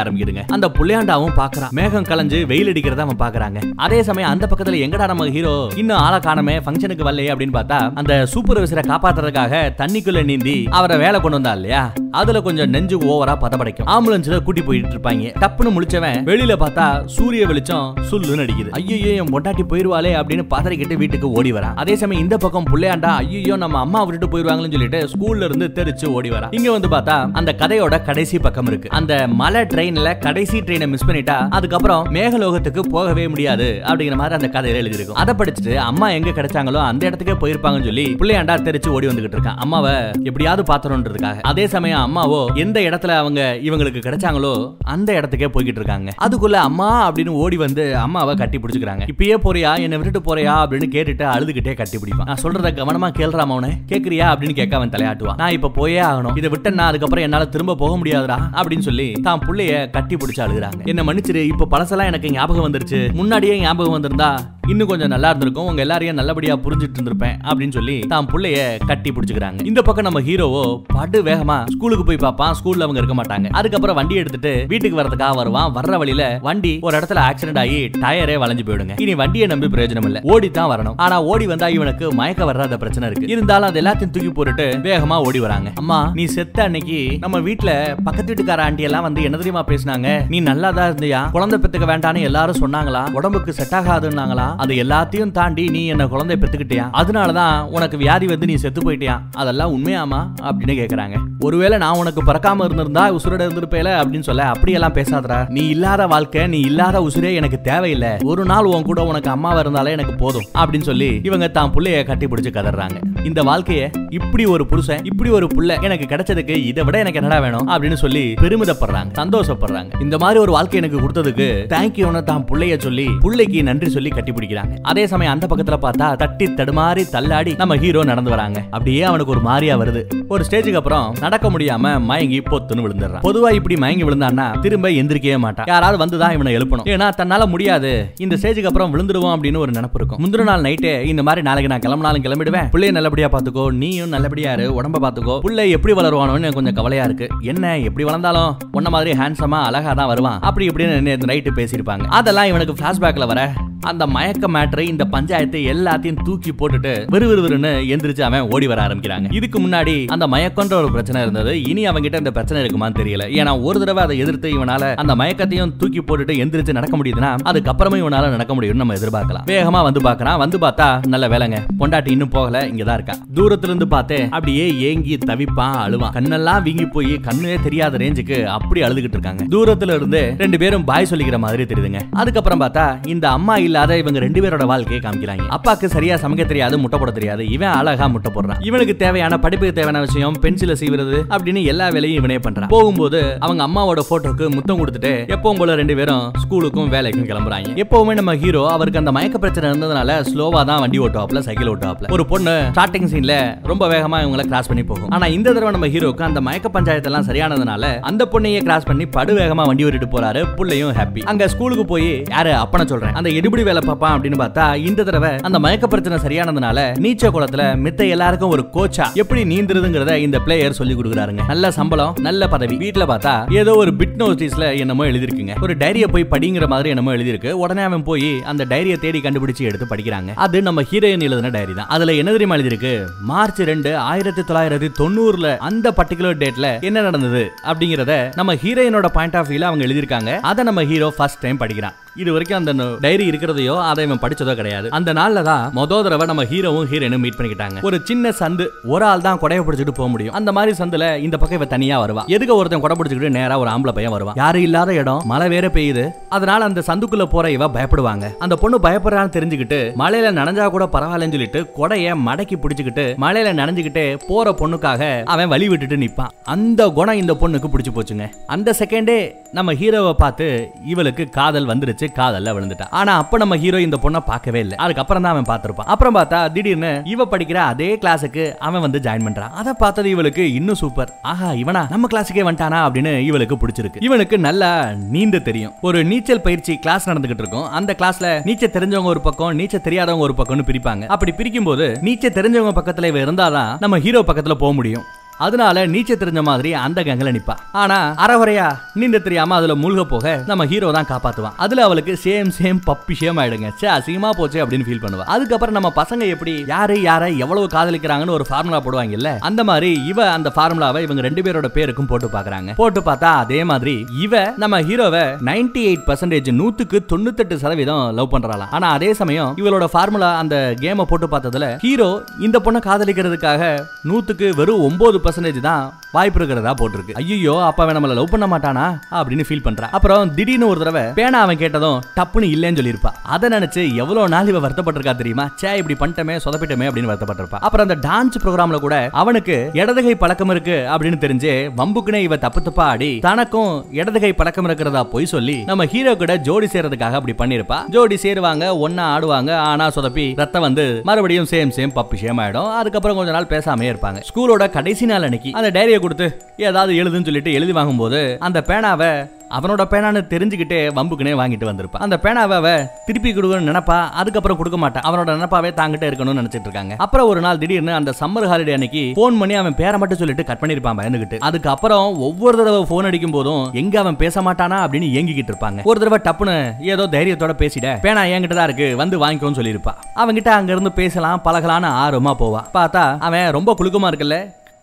ஆரம்பிக்குதுங்க. அந்த புள்ளையாண்டாவும் பாக்குறான் மேகம் கலைஞ்சு வெயில் அடிக்கிறத அவன் பாக்குறாங்க அதே சமயம் அந்த பக்கத்துல எங்கடா நம்ம ஹீரோ இன்னும் ஆளை காணமே ஃபங்க்ஷனுக்கு வரலையே அப்படின்னு பார்த்தா அந்த சூப்பர்வைசரை காப்பாத்துறதுக்காக தண்ணிக்குள்ள நீந்தி அவரை வேலை கொண்டு வந்தா இல்லையா? அதுல கொஞ்சம் நெஞ்சு ஓவரா பதப்படைக்கும். ஆம்புலன்ஸ்ல கூட்டி போயிட்டு இருப்பாங்க. டப்புன்னு முடிச்சவன் வெளியில பார்த்தா சூரிய வெளிச்சம் சுல்லுன்னு அடிக்குது. ஐயோ என் பொண்டாட்டி போயிருவாளே அப்படின்னு பதறிக்கிட்டு வீட்டுக்கு ஓடி வரா அதே சமயம் இந்த பக்கம் புள்ளையாண்டா ஐயோ நம்ம அம்மா விட்டுட்டு போயிருவாங்கன்னு சொல்லிட்டு ஸ்கூல்ல இருந்து தெரிச்சு ஓடி வரா இங்க வந்து பார்த்தா அந்த கதையோட கடைசி பக்கம் இருக்கு. அந்த மலை ட்ரெயின்ல கடைசி ட்ரெயினை மிஸ் பண்ணிட்டா அதுக்கப்புறம் மேகலோகத்துக்கு போகவே முடியாது அப்படிங்கிற மாதிரி அந்த கதையில எழுதிருக்கும் அதை படிச்சுட்டு அம்மா எங்க கிடைச்சாங்களோ அந்த இடத்துக்கே போயிருப்பாங்கன்னு சொல்லி பிள்ளையாண்டா தெரிச்சு ஓடி வந்துகிட்டு இருக்கான் அம்மாவை எப்படியாவது பாத்திரம்ன்றதுக்காக அதே சமயம் அம்மாவோ எந்த இடத்துல அவங்க இவங்களுக்கு கிடைச்சாங்களோ அந்த இடத்துக்கே போய்கிட்டு இருக்காங்க. அதுக்குள்ள அம்மா அப்படின்னு ஓடி வந்து அம்மாவை கட்டி பிடிச்சிக்கிறாங்க. இப்பயே போறியா? என்னை விட்டுட்டு போறியா? அப்படின்னு கேட்டுட்டு அழுதுகிட்டே கட்டி பிடிப்பான். நான் சொல்றத கவனமா கேள்றாம அவனை கேக்குறியா அப்படின்னு கேட்க அவன் தலையாட்டுவான். நான் இப்ப போயே ஆகணும். இதை விட்டேன்னா அதுக்கப்புறம் என்னால திரும்ப போக முடியாதுடா அப்படின்னு சொல்லி தான் பிள்ளைய கட்டி பிடிச்சு அழுகுறாங்க. என்ன மன்னிச்சிரு இப்ப பழசெல்லாம் எனக்கு ஞாபகம் வந்துருச்சு. முன்னாடியே ஞாபகம் வந்திருந்தா இன்னும் கொஞ்சம் நல்லா இருந்திருக்கும். உங்க எல்லாரையும் நல்லபடியா புரிஞ்சிட்டு இருந்திருப்பேன் அப்படின்னு சொல்லி தான் புள்ளைய கட்டி பிடிச்சுக்கிறாங்க. இந்த பக்கம் நம்ம ஹீரோவோ படு வேகமா ஸ்கூலுக்கு போய் பார்ப்பான். ஸ்கூல்ல அவங்க இருக்க மாட்டாங்க. அதுக்கப்புறம் வண்டி எடுத்துட்டு வீட்டுக்கு வரதுக்காக வருவான். வர்ற வழியில வண்டி ஒரு இடத்துல ஆக்சிடென்ட் ஆகி டயரே வளைஞ்சு போயிடுங்க. இனி வண்டியை நம்பி பிரயோஜனம் இல்ல. ஓடி தான் வரணும். ஆனா ஓடி வந்தா இவனுக்கு மயக்க வர்றாத பிரச்சனை இருக்கு. இருந்தாலும் அது எல்லாத்தையும் தூக்கி போட்டுட்டு வேகமா ஓடி வராங்க. அம்மா நீ செத்த அன்னைக்கு நம்ம வீட்டுல பக்கத்து வீட்டுக்கார ஆண்டி எல்லாம் வந்து என்ன தெரியுமா பேசினாங்க? நீ நல்லா தான் இருந்தியா? குழந்தை பெத்துக்க வேண்டாம்னு எல்லாரும் சொன்னாங்களா? உடம்புக்கு செட் ஆகாதுன்னாங்களா? அது எல்லாத்தையும் தாண்டி நீ என்ன குழந்தை பெத்துக்கிட்டியா அதனாலதான் உனக்கு வியாதி வந்து நீ செத்து போயிட்டியா? அதெல்லாம் உண்மையாமா அப்படின்னு கேக்குறாங்க. ஒருவேளை நான் உனக்கு பறக்காம இருந்திருந்தா உசுரோட இருந்திருப்பேல? அப்படின்னு சொல்ல அப்படியெல்லாம் பேசாதடா. நீ இல்லாத வாழ்க்கை நீ இல்லாத உசுரே எனக்கு தேவையில்லை. ஒரு நாள் உன் கூட உனக்கு அம்மாவா இருந்தாலே எனக்கு போதும். அப்படின்னு சொல்லி இவங்க தான் புள்ளைய கட்டி பிடிச்சு கதறாங்க. இந்த வாழ்க்கைய இப்படி ஒரு புருஷன் இப்படி ஒரு புள்ள எனக்கு கிடைச்சதுக்கு இதை விட எனக்கு என்னடா வேணும் அப்படின்னு சொல்லி பெருமிதப்படுறாங்க சந்தோஷப்படுறாங்க. இந்த மாதிரி ஒரு வாழ்க்கை எனக்கு கொடுத்ததுக்கு தேங்க்யூன்னு தான் பிள்ளைய சொல்லி பிள்ளைக்கு நன்றி சொல்லி கட்டி பிடிக்கிறாங்க. அதே சமயம் அந்த பக்கத்துல பார்த்தா தட்டி தடுமாறி தள்ளாடி நம்ம ஹீரோ நடந்து வராங்க. அப்படியே அவனுக்கு ஒரு மாரியா வருது. ஒரு ஸ்டேஜுக்கு அப்புறம் நடக்க முடியாம மயங்கி பொத்துன்னு விழுந்துடுறான். பொதுவா இப்படி மயங்கி விழுந்தான்னா திரும்ப எந்திரிக்கவே மாட்டான். யாராவது வந்துதான் இவனை எழுப்பணும். ஏன்னா தன்னால முடியாது. இந்த ஸ்டேஜுக்கு அப்புறம் விழுந்துருவோம் அப்படின்னு ஒரு நினப்பு இருக்கும். முந்தின நாள் நைட்டே இந்த மாதிரி நாளைக்கு நான் கிளம்பினாலும் கிளம்பிடுவேன். பிள்ளைய நல்லபடியா பாத்துக்கோ நீயும் நல்லபடியா உடம்ப பாத்துக்கோ பிள்ளை எப்படி வளருவானோன்னு கொஞ்சம் கவலையா இருக்கு. என்ன எப்படி வளர்ந்தாலும் உன்ன மாதிரி ஹேண்ட்ஸமா அழகா தான் வருவான். அப்படி இப்படின்னு நைட்டு பேசியிருப்பாங்க. அதெல்லாம் இவனுக்கு பிளாஷ்பேக்ல வர. அந்த மயக்க மேட்டரை இந்த பஞ்சாயத்தை எல்லாத்தையும் தூக்கி போட்டுட்டு விறுவிறுன்னு எந்திரிச்சு அவன் ஓடி வர ஆரம்பிக்கிறாங்க. இதுக்கு முன்னாடி அந்த மயக்கன்ற ஒரு பிரச்சனை இருந்தது. இனி அவங்கிட்ட இந்த பிரச்சனை இருக்குமான்னு தெரியல. ஏன்னா ஒரு தடவை அதை எதிர்த்து இவனால அந்த மயக்கத்தையும் தூக்கி போட்டுட்டு எந்திரிச்சு நடக்க முடியுதுன்னா அதுக்கப்புறமும் இவனால நடக்க முடியும்னு நம்ம எதிர்பார்க்கலாம். வேகமா வந்து பார்க்கறான். வந்து பார்த்தா நல்ல வேலைங்க. பொண்டாட்டி இன்னும் போகல இங்கதான் இருக்கா. தூரத்துல இருந்து பார்த்தே அப்படியே ஏங்கி தவிப்பான் அழுவான். கண்ணெல்லாம் வீங்கி போய் கண்ணே தெரியாத ரேஞ்சுக்கு அப்படி அழுதுகிட்டு இருக்காங்க. தூரத்துல இருந்து ரெண்டு பேரும் பாய் சொல்லிக்கிற மாதிரி தெரியுதுங்க. அதுக்கப்புறம் பார்த்தா இந்த அம்மா இல்லாத இவங்க ரெண்டு பேரோட வாழ்க்கையை காமிக்கிறாங்க. அப்பாக்கு சரியா சமைக்க தெரியாது முட்டை போட தெரியாது. இவன் அழகா முட்டை போடுறான். இவனுக்கு தேவையான படிப்புக்கு தேவையான விஷயம் பென்சில செய்வது அப்படின்னு எல்லா வேலையும் இவனே பண்றான். போகும்போது அவங்க அம்மாவோட போட்டோக்கு முத்தம் கொடுத்துட்டு எப்பவும் போல ரெண்டு பேரும் ஸ்கூலுக்கும் வேலைக்கும் கிளம்புறாங்க. எப்பவுமே நம்ம ஹீரோ அவருக்கு அந்த மயக்க பிரச்சனை இருந்ததுனால ஸ்லோவா தான் வண்டி ஓட்டுவாப்ல சைக்கிள் ஓட்டுவாப்ல ஒரு பொண்ணு ஸ்டார்டிங் சீன்ல ரொம்ப வேகமா இவங்களை கிராஸ் பண்ணி போகும். ஆனா இந்த தடவை நம்ம ஹீரோக்கு அந்த மயக்க பஞ்சாயத்து எல்லாம் சரியானதுனால அந்த பொண்ணையே கிராஸ் பண்ணி படுவேகமா வண்டி ஓட்டிட்டு போறாரு. புள்ளையும் ஹாப்பி அங்க ஸ்கூலுக்கு போய் யாரு அப்பன சொல்றேன். அந்த எடுபடி வேலை பாப்பான் அப்படின்னு பார்த்தா இந்த தடவை அந்த மயக்க பிரச்சனை சரியானதுனால நீச்ச குளத்துல மித்த எல்லாருக்கும் ஒரு கோச்சா எப்படி நீந்துருதுங்கிறத இந்த பிளேயர் சொல்லி கொடுக்குறாருங்க. நல்ல சம்பளம் நல்ல பதவி. வீட்ல பார்த்தா ஏதோ ஒரு பிட் நோட்டீஸ்ல என்னமோ எழுதிருக்குங்க ஒரு டைரிய போய் படிங்கிற மாதிரி என்னமோ எழுதிருக்கு உடனே அவன் போய் அந்த டைரியை தேடி கண்டுபிடிச்சு எடுத்து படிக்கிறாங்க. அது நம்ம ஹீரோயின் எழுதின டைரி தான். அதுல என்ன தெரியுமா எழுதிருக்கு மார்ச் ரெண்டு ஆயிரத்தி தொள்ளாயிரத்தி தொண்ணூறுல அந்த பர்டிகுலர் டேட்ல என்ன நடந்தது அப்படிங்கறத நம்ம ஹீரோயினோட பாயிண்ட் ஆஃப் வியூல அவங்க எழுதியிருக்காங்க. அதை நம்ம ஹீரோ ஃபர்ஸ்ட் டைம் படிக்கிறான். இது வரைக்கும் அந்த டைரி இருக்கிறதையோ அதை இவன் படிச்சதோ கிடையாது. அந்த நாள்ல தான் மொத தடவை நம்ம ஹீரோவும் ஹீரோயினும் மீட் பண்ணிக்கிட்டாங்க. ஒரு சின்ன சந்து ஒரு ஆள் தான் கொடைய பிடிச்சிட்டு போக முடியும். அந்த மாதிரி சந்துல இந்த பக்கம் இவ தனியா வருவா எதுக்கு ஒருத்தன் கொடை பிடிச்சிக்கிட்டு நேரா ஒரு ஆம்பளை பையன் வருவான்? யாரும் இல்லாத இடம் மழை வேற பெய்யுது. அதனால அந்த சந்துக்குள்ள போற இவ பயப்படுவாங்க. அந்த பொண்ணு பயப்படுறான்னு தெரிஞ்சுக்கிட்டு மழையில நனைஞ்சா கூட பரவாயில்லன்னு சொல்லிட்டு கொடைய மடக்கி பிடிச்சிக்கிட்டு மழையில நனைஞ்சுக்கிட்டு போற பொண்ணுக்காக அவன் வழி விட்டுட்டு நிப்பான். அந்த குணம் இந்த பொண்ணுக்கு பிடிச்சி போச்சுங்க. அந்த செகண்டே நம்ம ஹீரோவை பார்த்து இவளுக்கு காதல் வந்துருச்சு காதல்ல விழுந்துட்டா. ஆனா அப்ப நம்ம ஹீரோ இந்த பொண்ணை பார்க்கவே இல்லை. அதுக்கப்புறம் தான் அவன் பார்த்திருப்பான். அப்புறம் பார்த்தா திடீர்னு இவ படிக்கிற அதே கிளாஸுக்கு அவன் வந்து ஜாயின் பண்றான். அதை பார்த்தது இவளுக்கு இன்னும் சூப்பர் ஆஹா இவனா? நம்ம கிளாஸுக்கே வந்துட்டானா அப்படின்னு இவளுக்கு பிடிச்சிருக்கு. இவனுக்கு நல்லா நீந்த தெரியும். ஒரு நீச்சல் பயிற்சி கிளாஸ் நடந்துகிட்டு இருக்கும். அந்த கிளாஸ்ல நீச்சல் தெரிஞ்சவங்க ஒரு பக்கம் நீச்சல் தெரியாதவங்க ஒரு பக்கம்னு பிரிப்பாங்க. அப்படி பிரிக்கும் போது நீச்சல் தெரிஞ்சவங்க பக்கத்துல இவ இருந்தாதான் நம்ம ஹீரோ பக்கத்துல போக முடியும். அதனால நீச்சல் தெரிஞ்ச மாதிரி அந்த கங்கல நிப்பா. ஆனா அறகுறையா நீந்த தெரியாம அதுல மூழ்க போக நம்ம ஹீரோ தான் காப்பாத்துவான். அதுல அவளுக்கு சேம் சேம் பப்பி சேம் ஆயிடுங்க. சே அசிங்கமா போச்சு அப்படின்னு ஃபீல் பண்ணுவா. அதுக்கப்புறம் நம்ம பசங்க எப்படி யாரு யாரை எவ்வளவு காதலிக்கிறாங்கன்னு ஒரு ஃபார்முலா போடுவாங்கல்ல அந்த மாதிரி இவ அந்த ஃபார்முலாவை இவங்க ரெண்டு பேரோட பேருக்கும் போட்டு பாக்குறாங்க. போட்டு பார்த்தா அதே மாதிரி இவ நம்ம ஹீரோவை நைன்டி எயிட் பர்சன்டேஜ் நூத்துக்கு தொண்ணூத்தெட்டு சதவீதம் லவ் பண்றாளாம். ஆனா அதே சமயம் இவளோட ஃபார்முலா அந்த கேமை போட்டு பார்த்ததுல ஹீரோ இந்த பொண்ணை காதலிக்கிறதுக்காக நூத்துக்கு வெறும் ஒன்பது பர்சன்டேஜ் தான் வாய்ப்பு இருக்கிறதா போட்டிருக்கு. ஐயோ அப்ப அவன் நம்மள லவ் பண்ண மாட்டானா? அப்படின்னு ஃபீல் பண்றா. அப்புறம் திடீர்னு ஒரு தடவை பேனா அவன் கேட்டதும் டப்புன்னு இல்லைன்னு சொல்லியிருப்பா. அதை நினைச்சு எவ்வளவு நாள் இவ வருத்தப்பட்டிருக்கா தெரியுமா? சே இப்படி பண்ணிட்டமே சொதப்பிட்டமே அப்படின்னு வருத்தப்பட்டிருப்பா. அப்புறம் அந்த டான்ஸ் ப்ரோக்ராம்ல கூட அவனுக்கு இடதுகை பழக்கம் இருக்கு அப்படின்னு தெரிஞ்சு வம்புக்குனே இவ தப்பு தப்பா ஆடி தனக்கும் இடதுகை பழக்கம் இருக்கிறதா போய் சொல்லி நம்ம ஹீரோ கூட ஜோடி சேர்றதுக்காக அப்படி பண்ணிருப்பா ஜோடி சேருவாங்க ஒன்னா ஆடுவாங்க ஆனா சொதப்பி ரத்தம் வந்து மறுபடியும் சேம் சேம் பப்பு சேம் ஆயிடும். அதுக்கப்புறம் கொஞ்ச நாள் பேசாமே இருப்பாங்க. ஸ்கூலோட கடைசி நாள் அன்னைக்கு அந்த டைரியை கொடுத்து ஏதாவது எழுதுன்னு சொல்லிட்டு எழுதி வாங்கும்போது அந்த பேனாவை அவனோட பேனான்னு தெரிஞ்சுக்கிட்டே வம்புக்குனே வாங்கிட்டு வந்திருப்பான். அந்த பேனாவை அவ திருப்பி கொடுக்கணும்னு நினைப்பா அதுக்கப்புறம் கொடுக்க மாட்டான். அவனோட நினைப்பாவே தாங்கிட்டே இருக்கணும்னு நினைச்சிட்டு இருக்காங்க. அப்புறம் ஒரு நாள் திடீர்னு அந்த சம்மர் ஹாலிடே அன்னைக்கு போன் பண்ணி அவன் பேரை மட்டும் சொல்லிட்டு கட் பண்ணிருப்பான் பயந்துகிட்டு. அதுக்கப்புறம் ஒவ்வொரு தடவை போன் அடிக்கும் போதும் எங்க அவன் பேச மாட்டானா அப்படின்னு ஏங்கிக்கிட்டு இருப்பாங்க. ஒரு தடவை டப்புன்னு ஏதோ தைரியத்தோட பேசிட பேனா என்கிட்ட தான் இருக்கு வந்து வாங்கிக்கோன்னு சொல்லியிருப்பா. அவன்கிட்ட அங்க இருந்து பேசலாம் பழகலாம்னு ஆர்வமா போவா. பார்த்தா அவன் ரொம்ப குழுக்கமா இருக்குல்ல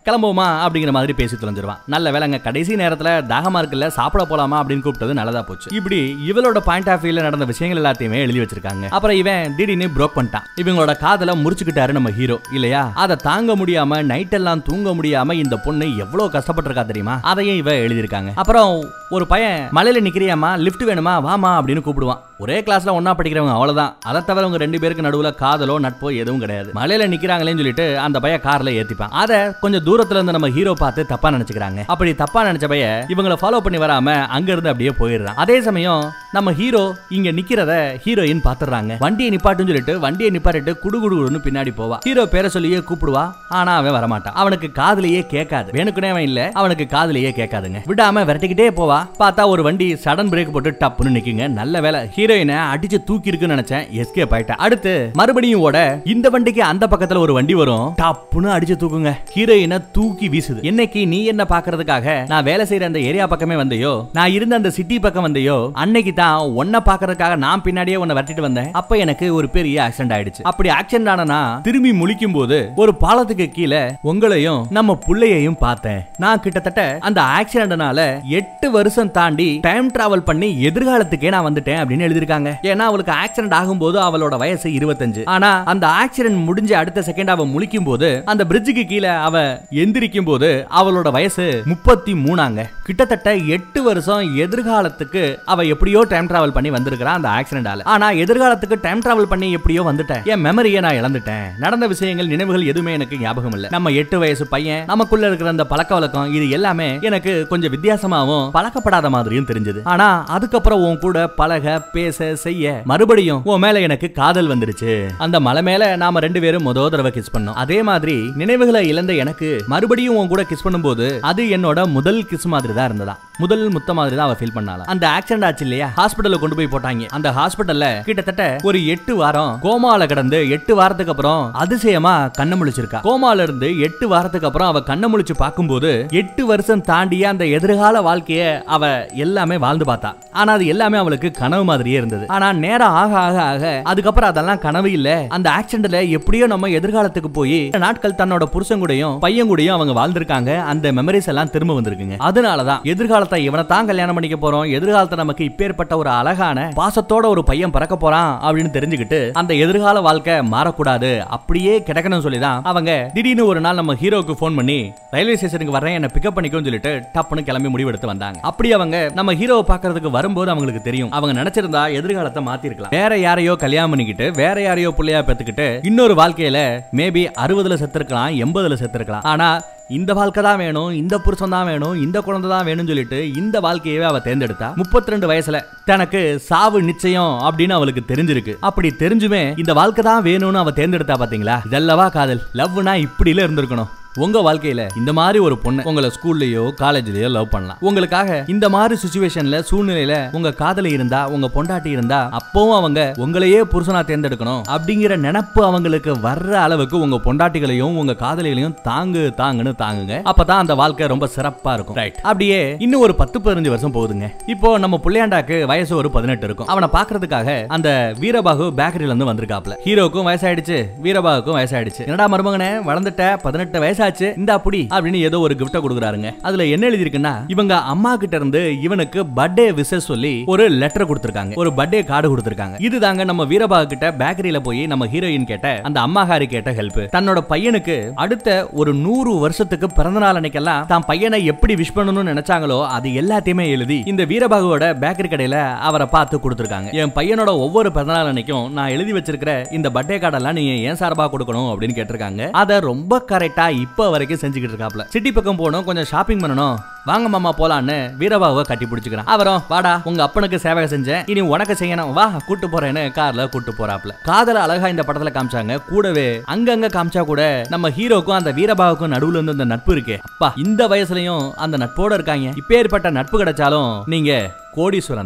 கிளம்புவோமா அப்படிங்கிற மாதிரி பேசி தொலைஞ்சிருவான். நல்ல வேலைங்க கடைசி நேரத்துல தாகமா இருக்குல்ல சாப்பிட போலாமா அப்படின்னு கூப்பிட்டது நல்லதா போச்சு. இப்படி இவளோட பாயிண்ட் ஆஃப் வியூல நடந்த விஷயங்கள் எல்லாத்தையுமே எழுதி வச்சிருக்காங்க. அப்புறம் இவன் திடீர்னு ப்ரோக் பண்ணிட்டான். இவங்களோட காதல முறிச்சுக்கிட்டாரு நம்ம ஹீரோ இல்லையா? அதை தாங்க முடியாம நைட் எல்லாம் தூங்க முடியாம இந்த பொண்ணு எவ்வளவு கஷ்டப்பட்டிருக்கா தெரியுமா? அதையும் இவ எழுதியிருக்காங்க. அப்புறம் ஒரு பையன் மலையில நிக்கிறியாமா லிஃப்ட் வேணுமா? வாமா அப்படின்னு கூப்பிடுவான். ஒரே கிளாஸ்ல ஒன்னா படிக்கிறவங்க அவ்வளவுதான். அதை தவிர அவங்க ரெண்டு பேருக்கு நடுவுல காதலோ நட்போ எதுவும் கிடையாது. மலையில நிக்கிறாங்களேன்னு சொல்லிட்டு அந்த பையன் கார்ல ஏத்திப்பான். அதை கொஞ்சம் தூரம் தூரத்துல இருந்து நம்ம ஹீரோ பார்த்து தப்பா நினைச்சுக்கிறாங்க. அப்படி தப்பா நினைச்சபைய இவங்களை ஃபாலோ பண்ணி வராம அங்க இருந்து அப்படியே போயிடுறான். அதே சமயம் நம்ம ஹீரோ இங்க நிக்கிறத ஹீரோயின் பாத்துறாங்க. வண்டியை நிப்பாட்டுன்னு சொல்லிட்டு வண்டியை நிப்பாட்டிட்டு குடுகுடுன்னு பின்னாடி போவா. ஹீரோ பேரை சொல்லியே கூப்பிடுவா. ஆனா அவன் வரமாட்டான் அவனுக்கு காதுலயே கேட்காது. வேணுக்குனே அவன் இல்ல அவனுக்கு காதுலயே கேட்காதுங்க. விடாம விரட்டிக்கிட்டே போவா. பார்த்தா ஒரு வண்டி சடன் பிரேக் போட்டு டப்புன்னு நிக்குங்க. நல்ல வேலை ஹீரோயினை அடிச்சு தூக்கி இருக்குன்னு நினைச்சேன். எஸ்கேப் ஆயிட்டா. அடுத்து மறுபடியும் ஓட இந்த வண்டிக்கு அந்த பக்கத்துல ஒரு வண்டி வரும். டப்புன்னு அடிச்சு தூக்குங்க. ஹீரோயினை தூக்கி வீசுது. என்னைக்கு நீ என்ன பாக்குறதுக்காக நான் வேலை செய்யற அந்த ஏரியா பக்கமே வந்தையோ நான் இருந்த அந்த சிட்டி பக்கம் வந்தையோ அன்னைக்கு தான் உன்னை பாக்குறதுக்காக நான் பின்னாடியே உன்னை வரட்டிட்டு வந்தேன். அப்ப எனக்கு ஒரு பெரிய ஆக்சிடென்ட் ஆயிடுச்சு. அப்படி ஆக்சிடென்ட் ஆனா திரும்பி முழிக்கும் போது ஒரு பாலத்துக்கு கீழே உங்களையும் நம்ம புள்ளையையும் பார்த்தேன். நான் கிட்டத்தட்ட அந்த ஆக்சிடென்ட்னால எட்டு வருஷம் தாண்டி டைம் டிராவல் பண்ணி எதிர்காலத்துக்கே நான் வந்துட்டேன் அப்படின்னு எழுதிருக்காங்க ஏன்னா அவளுக்கு ஆக்சிடென்ட் ஆகும்போது அவளோட வயசு இருபத்தஞ்சு. ஆனா அந்த ஆக்சிடென்ட் முடிஞ்ச அடுத்த செகண்ட் அவ முழிக்கும் போது அந்த பிரிட்ஜுக்கு கீழே அவ எந்திரிக்கும் போது அவளோட வயசு முப்பத்தி மூணாங்க. கிட்டத்தட்ட எட்டு வருஷம் எதிர்காலத்துக்கு அவ எப்படியோ டைம் டிராவல் பண்ணி வந்திருக்கிறான் அந்த ஆக்சிடென்டால ஆனா எதிர்காலத்துக்கு டைம் டிராவல் பண்ணி எப்படியோ வந்துட்டேன். என் மெமரியை நான் இழந்துட்டேன். நடந்த விஷயங்கள் நினைவுகள் எதுவுமே எனக்கு ஞாபகம் இல்ல. நம்ம எட்டு வயசு பையன் நமக்குள்ள இருக்கிற அந்த பழக்க வழக்கம் இது எல்லாமே எனக்கு கொஞ்சம் வித்தியாசமாவும் பழக்கப்படாத மாதிரியும் தெரிஞ்சது. ஆனா அதுக்கப்புறம் உன் கூட பழக பேச செய்ய மறுபடியும் உன் மேல எனக்கு காதல் வந்துருச்சு. அந்த மலை மேல நாம ரெண்டு பேரும் முத தடவை கிஸ் பண்ணோம். அதே மாதிரி நினைவுகளை இழந்த எனக்கு மறுபடியும் உன் கூட கிஸ் பண்ணும்போது அது என்னோட முதல் கிஸ் மாதிரி தான் இருந்ததா? முதல் முத்த மாதிரி தான் அவ ஃபீல் பண்ணால அந்த ஆக்சிடென்ட் ஆச்சு இல்லையா? ஹாஸ்பிட்டல்ல கொண்டு போய் போட்டாங்க. அந்த ஹாஸ்பிட்டல்ல கிட்டத்தட்ட ஒரு எட்டு வாரம் கோமால கிடந்து எட்டு வாரத்துக்கு அப்புறம் அதிசயமா கண்ணை முழிச்சிருக்கா. கோமால இருந்து எட்டு வாரத்துக்கு அப்புறம் அவ கண்ணை முழிச்சு பார்க்கும்போது எட்டு வருஷம் தாண்டிய அந்த எதிர்கால வாழ்க்கைய அவ எல்லாமே வாழ்ந்து பார்த்தா. ஆனா அது எல்லாமே அவளுக்கு கனவு மாதிரியே இருந்தது. ஆனா நேரம் ஆக ஆக ஆக அதுக்கப்புறம் அதெல்லாம் கனவு இல்ல. அந்த ஆக்சிடென்ட்ல எப்படியோ நம்ம எதிர்காலத்துக்கு போய் நாட்கள் தன்னோட புருஷன் கூடயும் பையன் கூடயும் அவங்க வாழ்ந்திருக்காங்க. அந்த மெமரிஸ் எல்லாம் திரும்ப வந்திருக்குங்க. அதனாலதான் எதிர்காலத்தை இவனை தான் கல்யாணம் பண்ணிக்க போறோம். எதிர்காலத்தை நமக்கு இப்பேற்பட்ட ஒரு அழகான பாசத்தோட ஒரு பையன் பிறக்க போறான் அப்படின்னு தெரிஞ்சுக்கிட்டு அந்த எதிர்கால வாழ்க்கை மாறக்கூடாது. அப்படியே கிடக்கணும் சொல்லி தான் அவங்க திடீர்னு ஒரு நாள் நம்ம ஹீரோக்கு போன் பண்ணி ரயில்வே ஸ்டேஷனுக்கு வரேன் என்ன பிக்கப் பண்ணிக்கோன்னு சொல்லிட்டு டப்புன்னு கிளம்பி முடிவெடுத்து வந்தாங்க. அப்படி அவங்க நம்ம ஹீரோவை பாக்குறதுக்கு வரும்போது அவங்களுக்கு தெரியும். அவங்க நினைச்சிருந்தா எதிர்காலத்தை மாத்திருக்கலாம். வேற யாரையோ கல்யாணம் பண்ணிக்கிட்டு வேற யாரையோ புள்ளையா பெத்துக்கிட்டு இன்னொரு வாழ்க்கையில மேபி அறுபதுல செத்துருக்கலாம் எண்பதுல செத்துருக்கலாம். ஆனால் இந்த வாழ்க்கை தான் வேணும் இந்த புருஷன் தான் வேணும் இந்த குழந்தை தான் வேணும்னு சொல்லிட்டு இந்த வாழ்க்கையவே அவ தேர்ந்தெடுத்தா. முப்பத்தி ரெண்டு வயசுல தனக்கு சாவு நிச்சயம் அப்படின்னு அவளுக்கு தெரிஞ்சிருக்கு. அப்படி தெரிஞ்சுமே இந்த வாழ்க்கை தான் வேணும்னு அவ தேர்ந்தெடுத்தா பாத்தீங்களா? இதல்லவா காதல். லவ்னா இப்படில இருந்திருக்கணும். உங்க வாழ்க்கையில இந்த மாதிரி ஒரு பொண்ணு உங்களை ஸ்கூல்லயோ காலேஜ்லயோ லவ் பண்ணலாம். உங்களுக்காக இந்த மாதிரி சுச்சுவேஷன்ல சூழ்நிலையில உங்க காதலி இருந்தா உங்க பொண்டாட்டி இருந்தா அப்பவும் அவங்க உங்களையே புருஷனா தேர்ந்தெடுக்கணும் அப்படிங்கிற நினப்பு அவங்களுக்கு வர்ற அளவுக்கு உங்க பொண்டாட்டிகளையும் உங்க காதலிகளையும் தாங்கு தாங்குன்னு தாங்குங்க. அப்பதான் அந்த வாழ்க்கை ரொம்ப சிறப்பா இருக்கும். ரைட் அப்படியே இன்னும் ஒரு பத்து பதினஞ்சு வருஷம் போகுதுங்க. இப்போ நம்ம புள்ளையாண்டாக்கு வயசு ஒரு பதினெட்டு இருக்கும். அவனை பாக்குறதுக்காக அந்த வீரபாகு பேக்கரியில இருந்து வந்திருக்காப்ல ஹீரோக்கும் வயசாயிடுச்சு வீரபாகுக்கும் வயசாயிடுச்சு. என்னடா மருமகனே வளர்ந்துட்ட பதினெட்டு வந்தாச்சு. இந்த அப்படி அப்படின்னு ஏதோ ஒரு கிஃப்ட கொடுக்குறாருங்க. அதுல என்ன எழுதிருக்குன்னா இவங்க அம்மா கிட்ட இருந்து இவனுக்கு பர்த்டே விஷஸ் சொல்லி ஒரு லெட்டர் கொடுத்திருக்காங்க. ஒரு பர்த்டே கார்டு கொடுத்திருக்காங்க. இதுதாங்க நம்ம வீரபாகு கிட்ட பேக்கரியில போய் நம்ம ஹீரோயின் கேட்ட அந்த அம்மாகாரி கேட்ட ஹெல்ப் தன்னோட பையனுக்கு அடுத்த ஒரு நூறு வருஷத்துக்கு பிறந்த நாள் அன்னைக்கெல்லாம் தான் பையனை எப்படி விஷ் பண்ணணும்னு நினைச்சாங்களோ அது எல்லாத்தையுமே எழுதி இந்த வீரபாகுவோட பேக்கரி கடையில அவரை பார்த்து கொடுத்திருக்காங்க. என் பையனோட ஒவ்வொரு பிறந்தநாள் அன்னைக்கும் நான் எழுதி வச்சிருக்கிற இந்த பர்த்டே கார்டெல்லாம் நீ ஏன் சார்பா கொடுக்கணும் அப்படின்னு கேட்டிருக்காங்க. அதை ரொம்ப கரெக்டா இப்ப இப்போ வரைக்கும் செஞ்சுக்கிட்டு இருக்காப்ல. சிட்டி பக்கம் போகணும் கொஞ்சம் ஷாப்பிங் பண்ணணும். வாங்க மாமா போலான்னு வீரபாவை கட்டி பிடிச்சிக்கிறான். அவரும் வாடா உங்க அப்பனுக்கு சேவை செஞ்சேன். இனி உனக்கு செய்யணும். வா கூட்டு போறேன்னு கார்ல கூட்டு போறாப்ல. காதல அழகா இந்த படத்துல காமிச்சாங்க. கூடவே அங்கங்க காமிச்சா கூட நம்ம ஹீரோக்கும் அந்த வீரபாவுக்கும் நடுவுல இருந்து அந்த நட்பு இருக்கு. அப்பா இந்த வயசுலயும் அந்த நட்போட இருக்காங்க. இப்பேற்பட்ட நட்பு கிடைச்சாலும் நீங்க கோடீஸ்வரன் தான்.